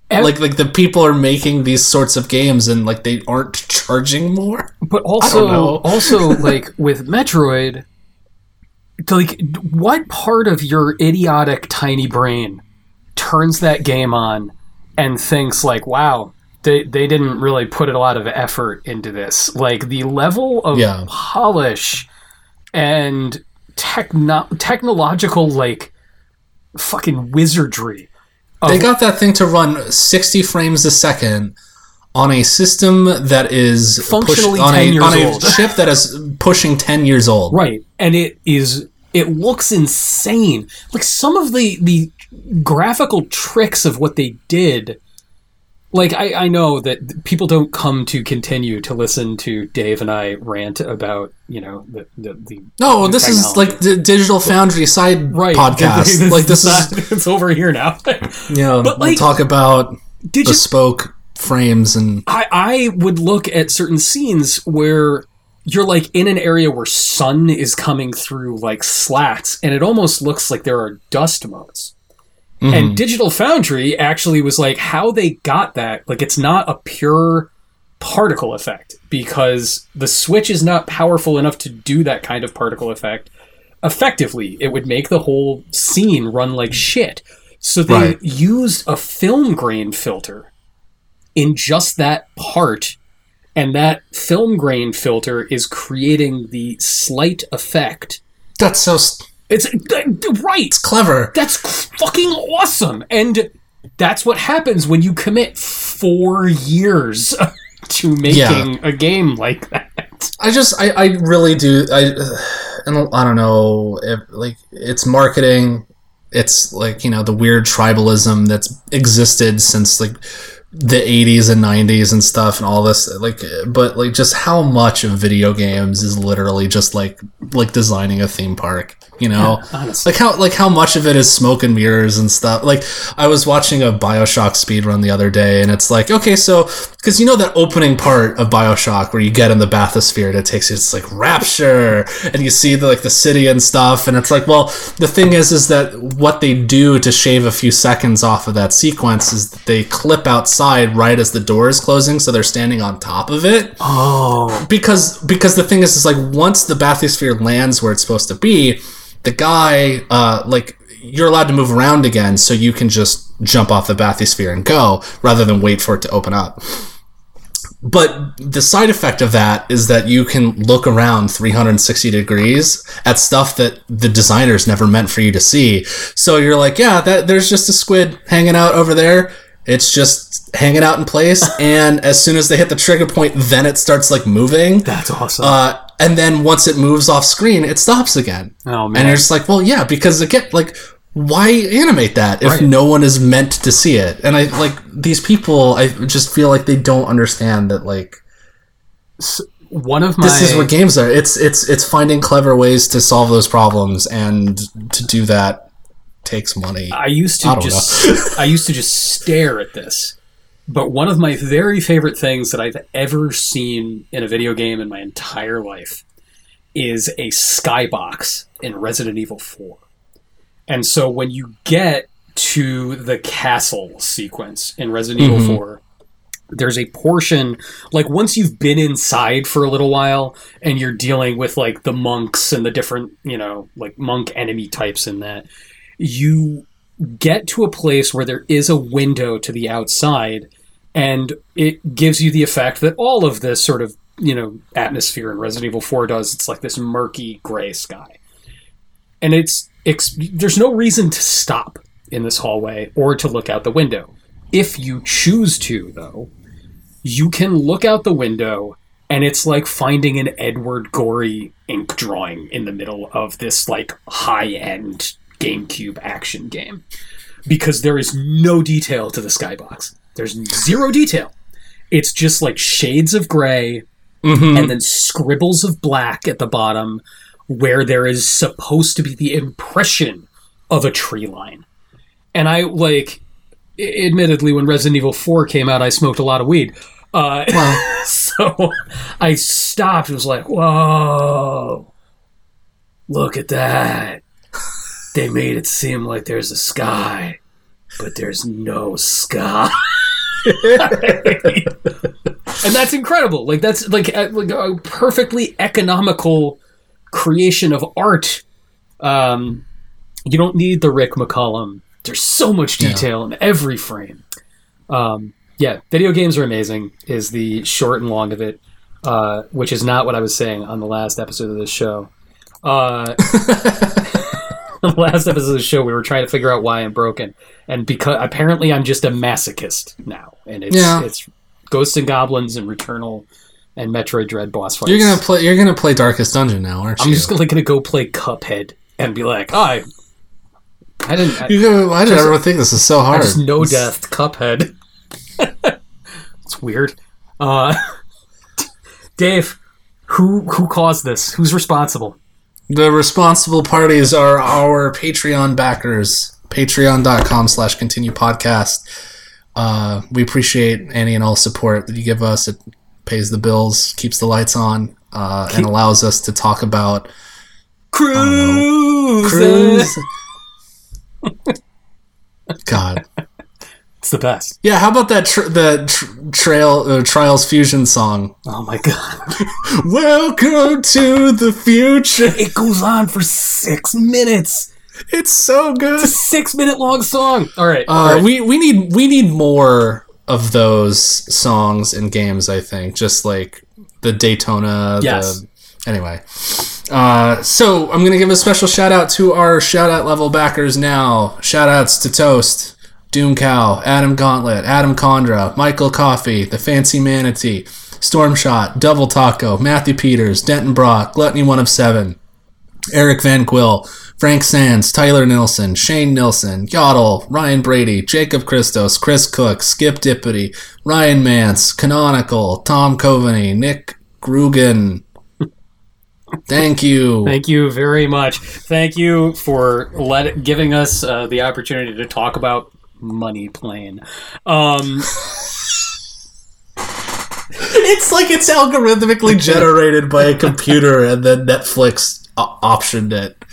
ev- like like the people are making these sorts of games and like they aren't charging more? But also, (laughs) also like with Metroid, like what part of your idiotic tiny brain turns that game on and thinks like, "Wow, they they didn't really put a lot of effort into this." Like the level of Yeah. polish and techno- technological like fucking wizardry. They oh. got that thing to run 60 frames a second on a system that is Functionally on 10 a years on a old. chip that is pushing 10 years old. Right. And it is it looks insane. Like some of the the graphical tricks of what they did like I, I know that people don't come to continue to listen to Dave and I rant about, you know, the the, the No, the this is like the Digital Foundry side right podcast. (laughs) like this is not- it's over here now. (laughs) know, but, we'll like, talk about Did bespoke frames and I, I would look at certain scenes where you're like in an area where sun is coming through like slats and it almost looks like there are dust motes Mm-hmm. and digital foundry actually was like how they got that like it's not a pure particle effect because the switch is not powerful enough to do that kind of particle effect effectively it would make the whole scene run like shit so they Right. used a film grain filter in just that part and that film grain filter is creating the slight effect that's so s- it's right It's clever. that's fucking awesome and that's what happens when you commit four years (laughs) to making Yeah. a game like that I just I, I really do I and I don't know if like it's marketing it's like you know the weird tribalism that's existed since like the 80s and 90s and stuff and all this like but like just how much of video games is literally just like like designing a theme park you know? Honestly. Like how like how much of it is smoke and mirrors and stuff? Like i was watching a bioshock speed run the other day and it's like okay so because you know that opening part of bioshock where you get in the bathysphere and it takes you it's like rapture and you see the like the city and stuff and it's like well the thing is is that what they do to shave a few seconds off of that sequence is that they clip outside right as the door is closing so they're standing on top of it. Oh. Because because the thing is is like once the bathysphere lands where it's supposed to be the guy uh like you're allowed to move around again so you can just jump off the bathysphere and go rather than wait for it to open up. But the side effect of that is that you can look around 360 degrees at stuff that the designers never meant for you to see. So you're like yeah that there's just a squid hanging out over there it's just hanging out in place (laughs) and as soon as they hit the trigger point then it starts like moving that's awesome uh, and then once it moves off screen, it stops again. Oh man! And you're just like, well, yeah, because again, like, why animate that if Right. no one is meant to see it? And I like these people. I just feel like they don't understand that. Like, One of my this is what games are. It's it's it's finding clever ways to solve those problems, and to do that takes money. I used to don't just (laughs) I used to just stare at this. But one of my very favorite things that I've ever seen in a video game in my entire life is a skybox in Resident Evil 4. And so when you get to the castle sequence in Resident Evil mm-hmm. 4, there's a portion like once you've been inside for a little while and you're dealing with like the monks and the different, you know, like monk enemy types in that, you get to a place where there is a window to the outside and it gives you the effect that all of this sort of you know atmosphere in resident evil 4 does. It's like this murky gray sky. And it's, it's there's no reason to stop in this hallway or to look out the window. If you choose to though you can look out the window and it's like finding an edward gorey ink drawing in the middle of this like high-end gamecube action game because there is no detail to the skybox. There's zero detail. It's just like shades of gray Mhm. and then scribbles of black at the bottom where there is supposed to be the impression of a tree line. And I like admittedly when Resident Evil 4 came out I smoked a lot of weed. Uh, (laughs) so I stopped and was like, "Whoa. Look at that. They made it seem like there's a sky, but there's no sky." (laughs) and that's incredible. Like that's like a, like a perfectly economical creation of art. Um, you don't need the Rick McCollum. There's so much detail in every frame. Um, yeah, video games are amazing. Is the short and long of it, uh, which is not what I was saying on the last episode of this show. Uh, (laughs) (laughs) the last episode of the show, we were trying to figure out why I'm broken, and because apparently I'm just a masochist now, and it's Yeah. it's Ghosts 'n Goblins and Returnal and Metroid Dread boss fights. You're gonna play. You're gonna play Darkest Dungeon now, aren't you? I'm just gonna, gonna go play Cuphead and be like, I, I didn't. I, You're gonna, why did everyone think this is so I hard? just no death Cuphead. (laughs) it's weird. Uh, (laughs) Dave, who who caused this? Who's responsible? The responsible parties are our Patreon backers. Patreon.com slash continue podcast. Uh, we appreciate any and all support that you give us. It pays the bills, keeps the lights on, uh, and allows us to talk about Cruise. cruise. (laughs) God. It's the best. Yeah, how about that tr- the tr- trail uh, Trials Fusion song? Oh my god! (laughs) Welcome to the future. It goes on for six minutes. It's so good. It's a six minute long song. All right. Uh, all right. we we need we need more of those songs and games. I think just like the Daytona. Yes. The, anyway, uh, so I'm gonna give a special shout out to our shout out level backers now. Shout outs to Toast, Doom Cow, Adam Gauntlet, Adam Condra, Michael Coffee, The Fancy Manatee, Stormshot, Double Taco, Matthew Peters, Denton Brock, Gluttony One of Seven. Eric Van Quill, Frank Sands, Tyler Nilsson, Shane Nilsson, Yodel, Ryan Brady, Jacob Christos, Chris Cook, Skip Dippity, Ryan Mance, Canonical, Tom Coveney, Nick Grugan. Thank you. Thank you very much. Thank you for let giving us uh, the opportunity to talk about Money Plane. Um, (laughs) It's like it's algorithmically generated by a computer (laughs) and then Netflix o- optioned it.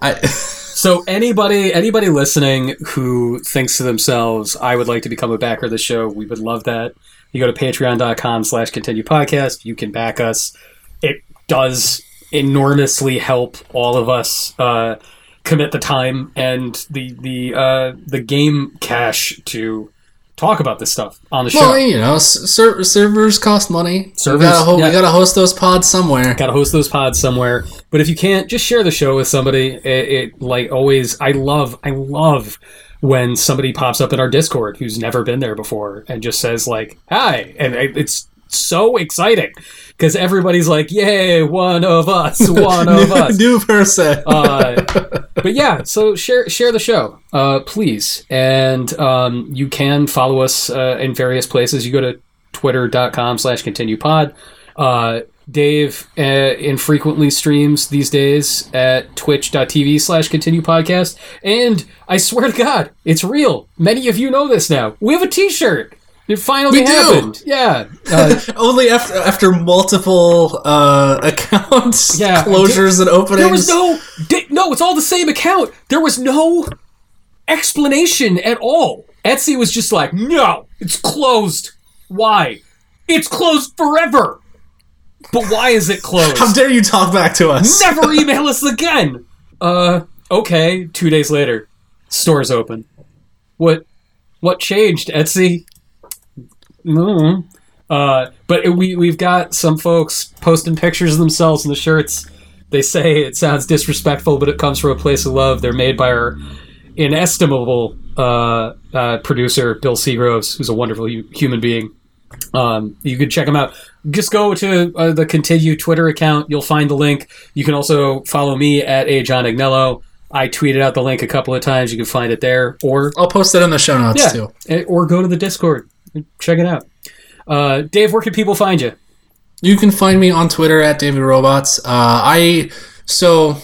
I (laughs) so anybody anybody listening who thinks to themselves, "I would like to become a backer of the show," we would love that. You go to patreon.com slash continue podcast. You can back us. It does enormously help all of us uh, commit the time and the the uh, the game cash to talk about this stuff on the show. well, you know, ser- servers cost money. Servers, we gotta, ho- yeah. we gotta host those pods somewhere. Got to host those pods somewhere. But if you can't, just share the show with somebody. It, it like always. I love. I love when somebody pops up in our Discord who's never been there before and just says like "Hi," and it's so exciting because everybody's like, "Yay, one of us, (laughs) one of new, us." new person. uh, but yeah, so share share the show, uh, please, and um, you can follow us uh, in various places. You go to twitter.com slash continue pod. Uh, Dave uh, infrequently streams these days at twitch.tv slash continue podcast. And I swear to God, it's real. Many of you know this now. We have a t shirt. It finally We do. happened. Yeah. Uh, (laughs) Only after after multiple uh, (laughs) accounts Yeah, closures and openings. There was no, no, it's all the same account. There was no explanation at all. Etsy was just like, no, it's closed. Why? It's closed forever. But why is it closed? How dare you talk back to us? Never (laughs) email us again. Uh, okay. Two days later, store's open. What? What changed, Etsy? No. Uh, but it, we we've got some folks posting pictures of themselves in the shirts. They say it sounds disrespectful, but it comes from a place of love. They're made by our inestimable uh, uh, producer Bill Seagroves, who's a wonderful hu- human being. Um, you can check them out. Just go to uh, the Continue Twitter account. You'll find the link. You can also follow me at a John Agnello. I tweeted out the link a couple of times. You can find it there, or I'll post it in the show notes yeah, too. eh, or go to the Discord. Check it out. Uh, Dave, where can people find you? You can find me on Twitter at David Robots. Uh, I so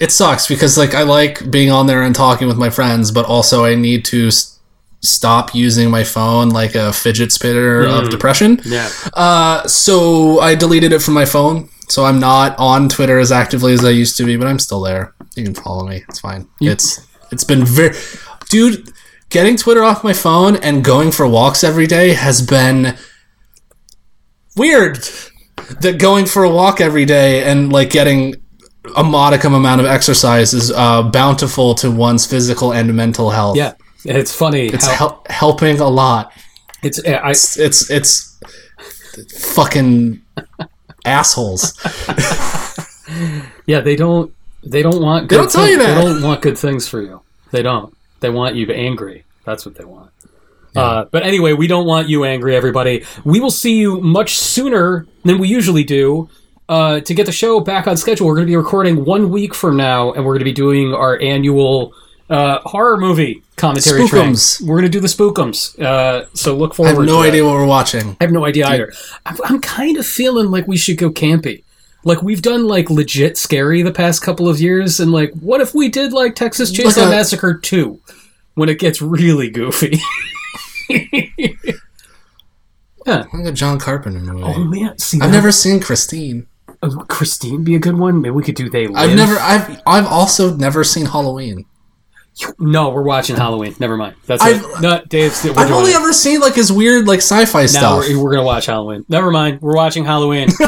it sucks because like I like being on there and talking with my friends, but also I need to s- stop using my phone like a fidget spinner of depression. Yeah, Uh, so I deleted it from my phone. So I'm not on Twitter as actively as I used to be, but I'm still there. You can follow me. It's fine. It's it's been very, dude. Getting Twitter off my phone and going for walks every day has been weird. That going for a walk every day and like getting a modicum amount of exercise is uh, bountiful to one's physical and mental health. yeah. It's funny. it's how, hel- helping a lot it's I, it's it's, it's fucking assholes. (laughs) yeah. They don't. They don't want. Good don't tell things. you that. They don't want good things for you. They don't. They want you angry. That's what they want. Uh, but anyway, we don't want you angry, everybody. We will see you much sooner than we usually do. Uh, to get the show back on schedule, we're going to be recording one week from now, and we're going to be doing our annual uh, horror movie commentary train. Spookums. We're going to do the spookums. Uh, so look forward. I have no idea what we're watching. I have no idea either. I'm, I'm kind of feeling like we should go campy. Like we've done like legit scary the past couple of years, and like what if we did like Texas Chainsaw Like a- Massacre two, when it gets really goofy? (laughs) yeah. Like a John Carpenter movie. oh man, see, I've never seen Christine. uh, Christine be a good one. Maybe we could do they. Live. I've never. I've. I've also never seen Halloween. No, we're watching Halloween. Never mind. That's I've- it. No, Dave's. We're I've only it. ever seen like his weird like sci-fi Now stuff. we're, we're gonna watch Halloween. Never mind. We're watching Halloween. (laughs)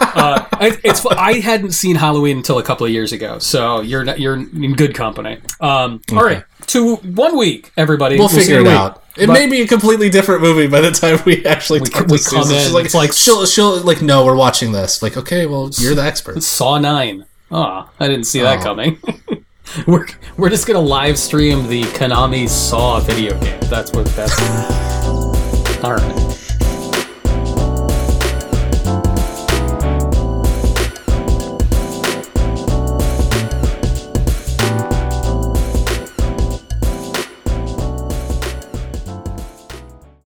uh, it- it's I hadn't seen Halloween until a couple of years ago, so you're not, you're in good company. Um, All right, two one week, everybody. we'll see figure it out. It But- may be a completely different movie by the time we actually talk we to come Susan. in, She's like, it's like- she'll she'll like no, we're watching this. Like okay, well you're the expert. (laughs) Saw nine. Oh, I didn't see that Oh. coming. (laughs) we're we're just gonna live stream the Konami Saw video game. That's what that's. (laughs) All right.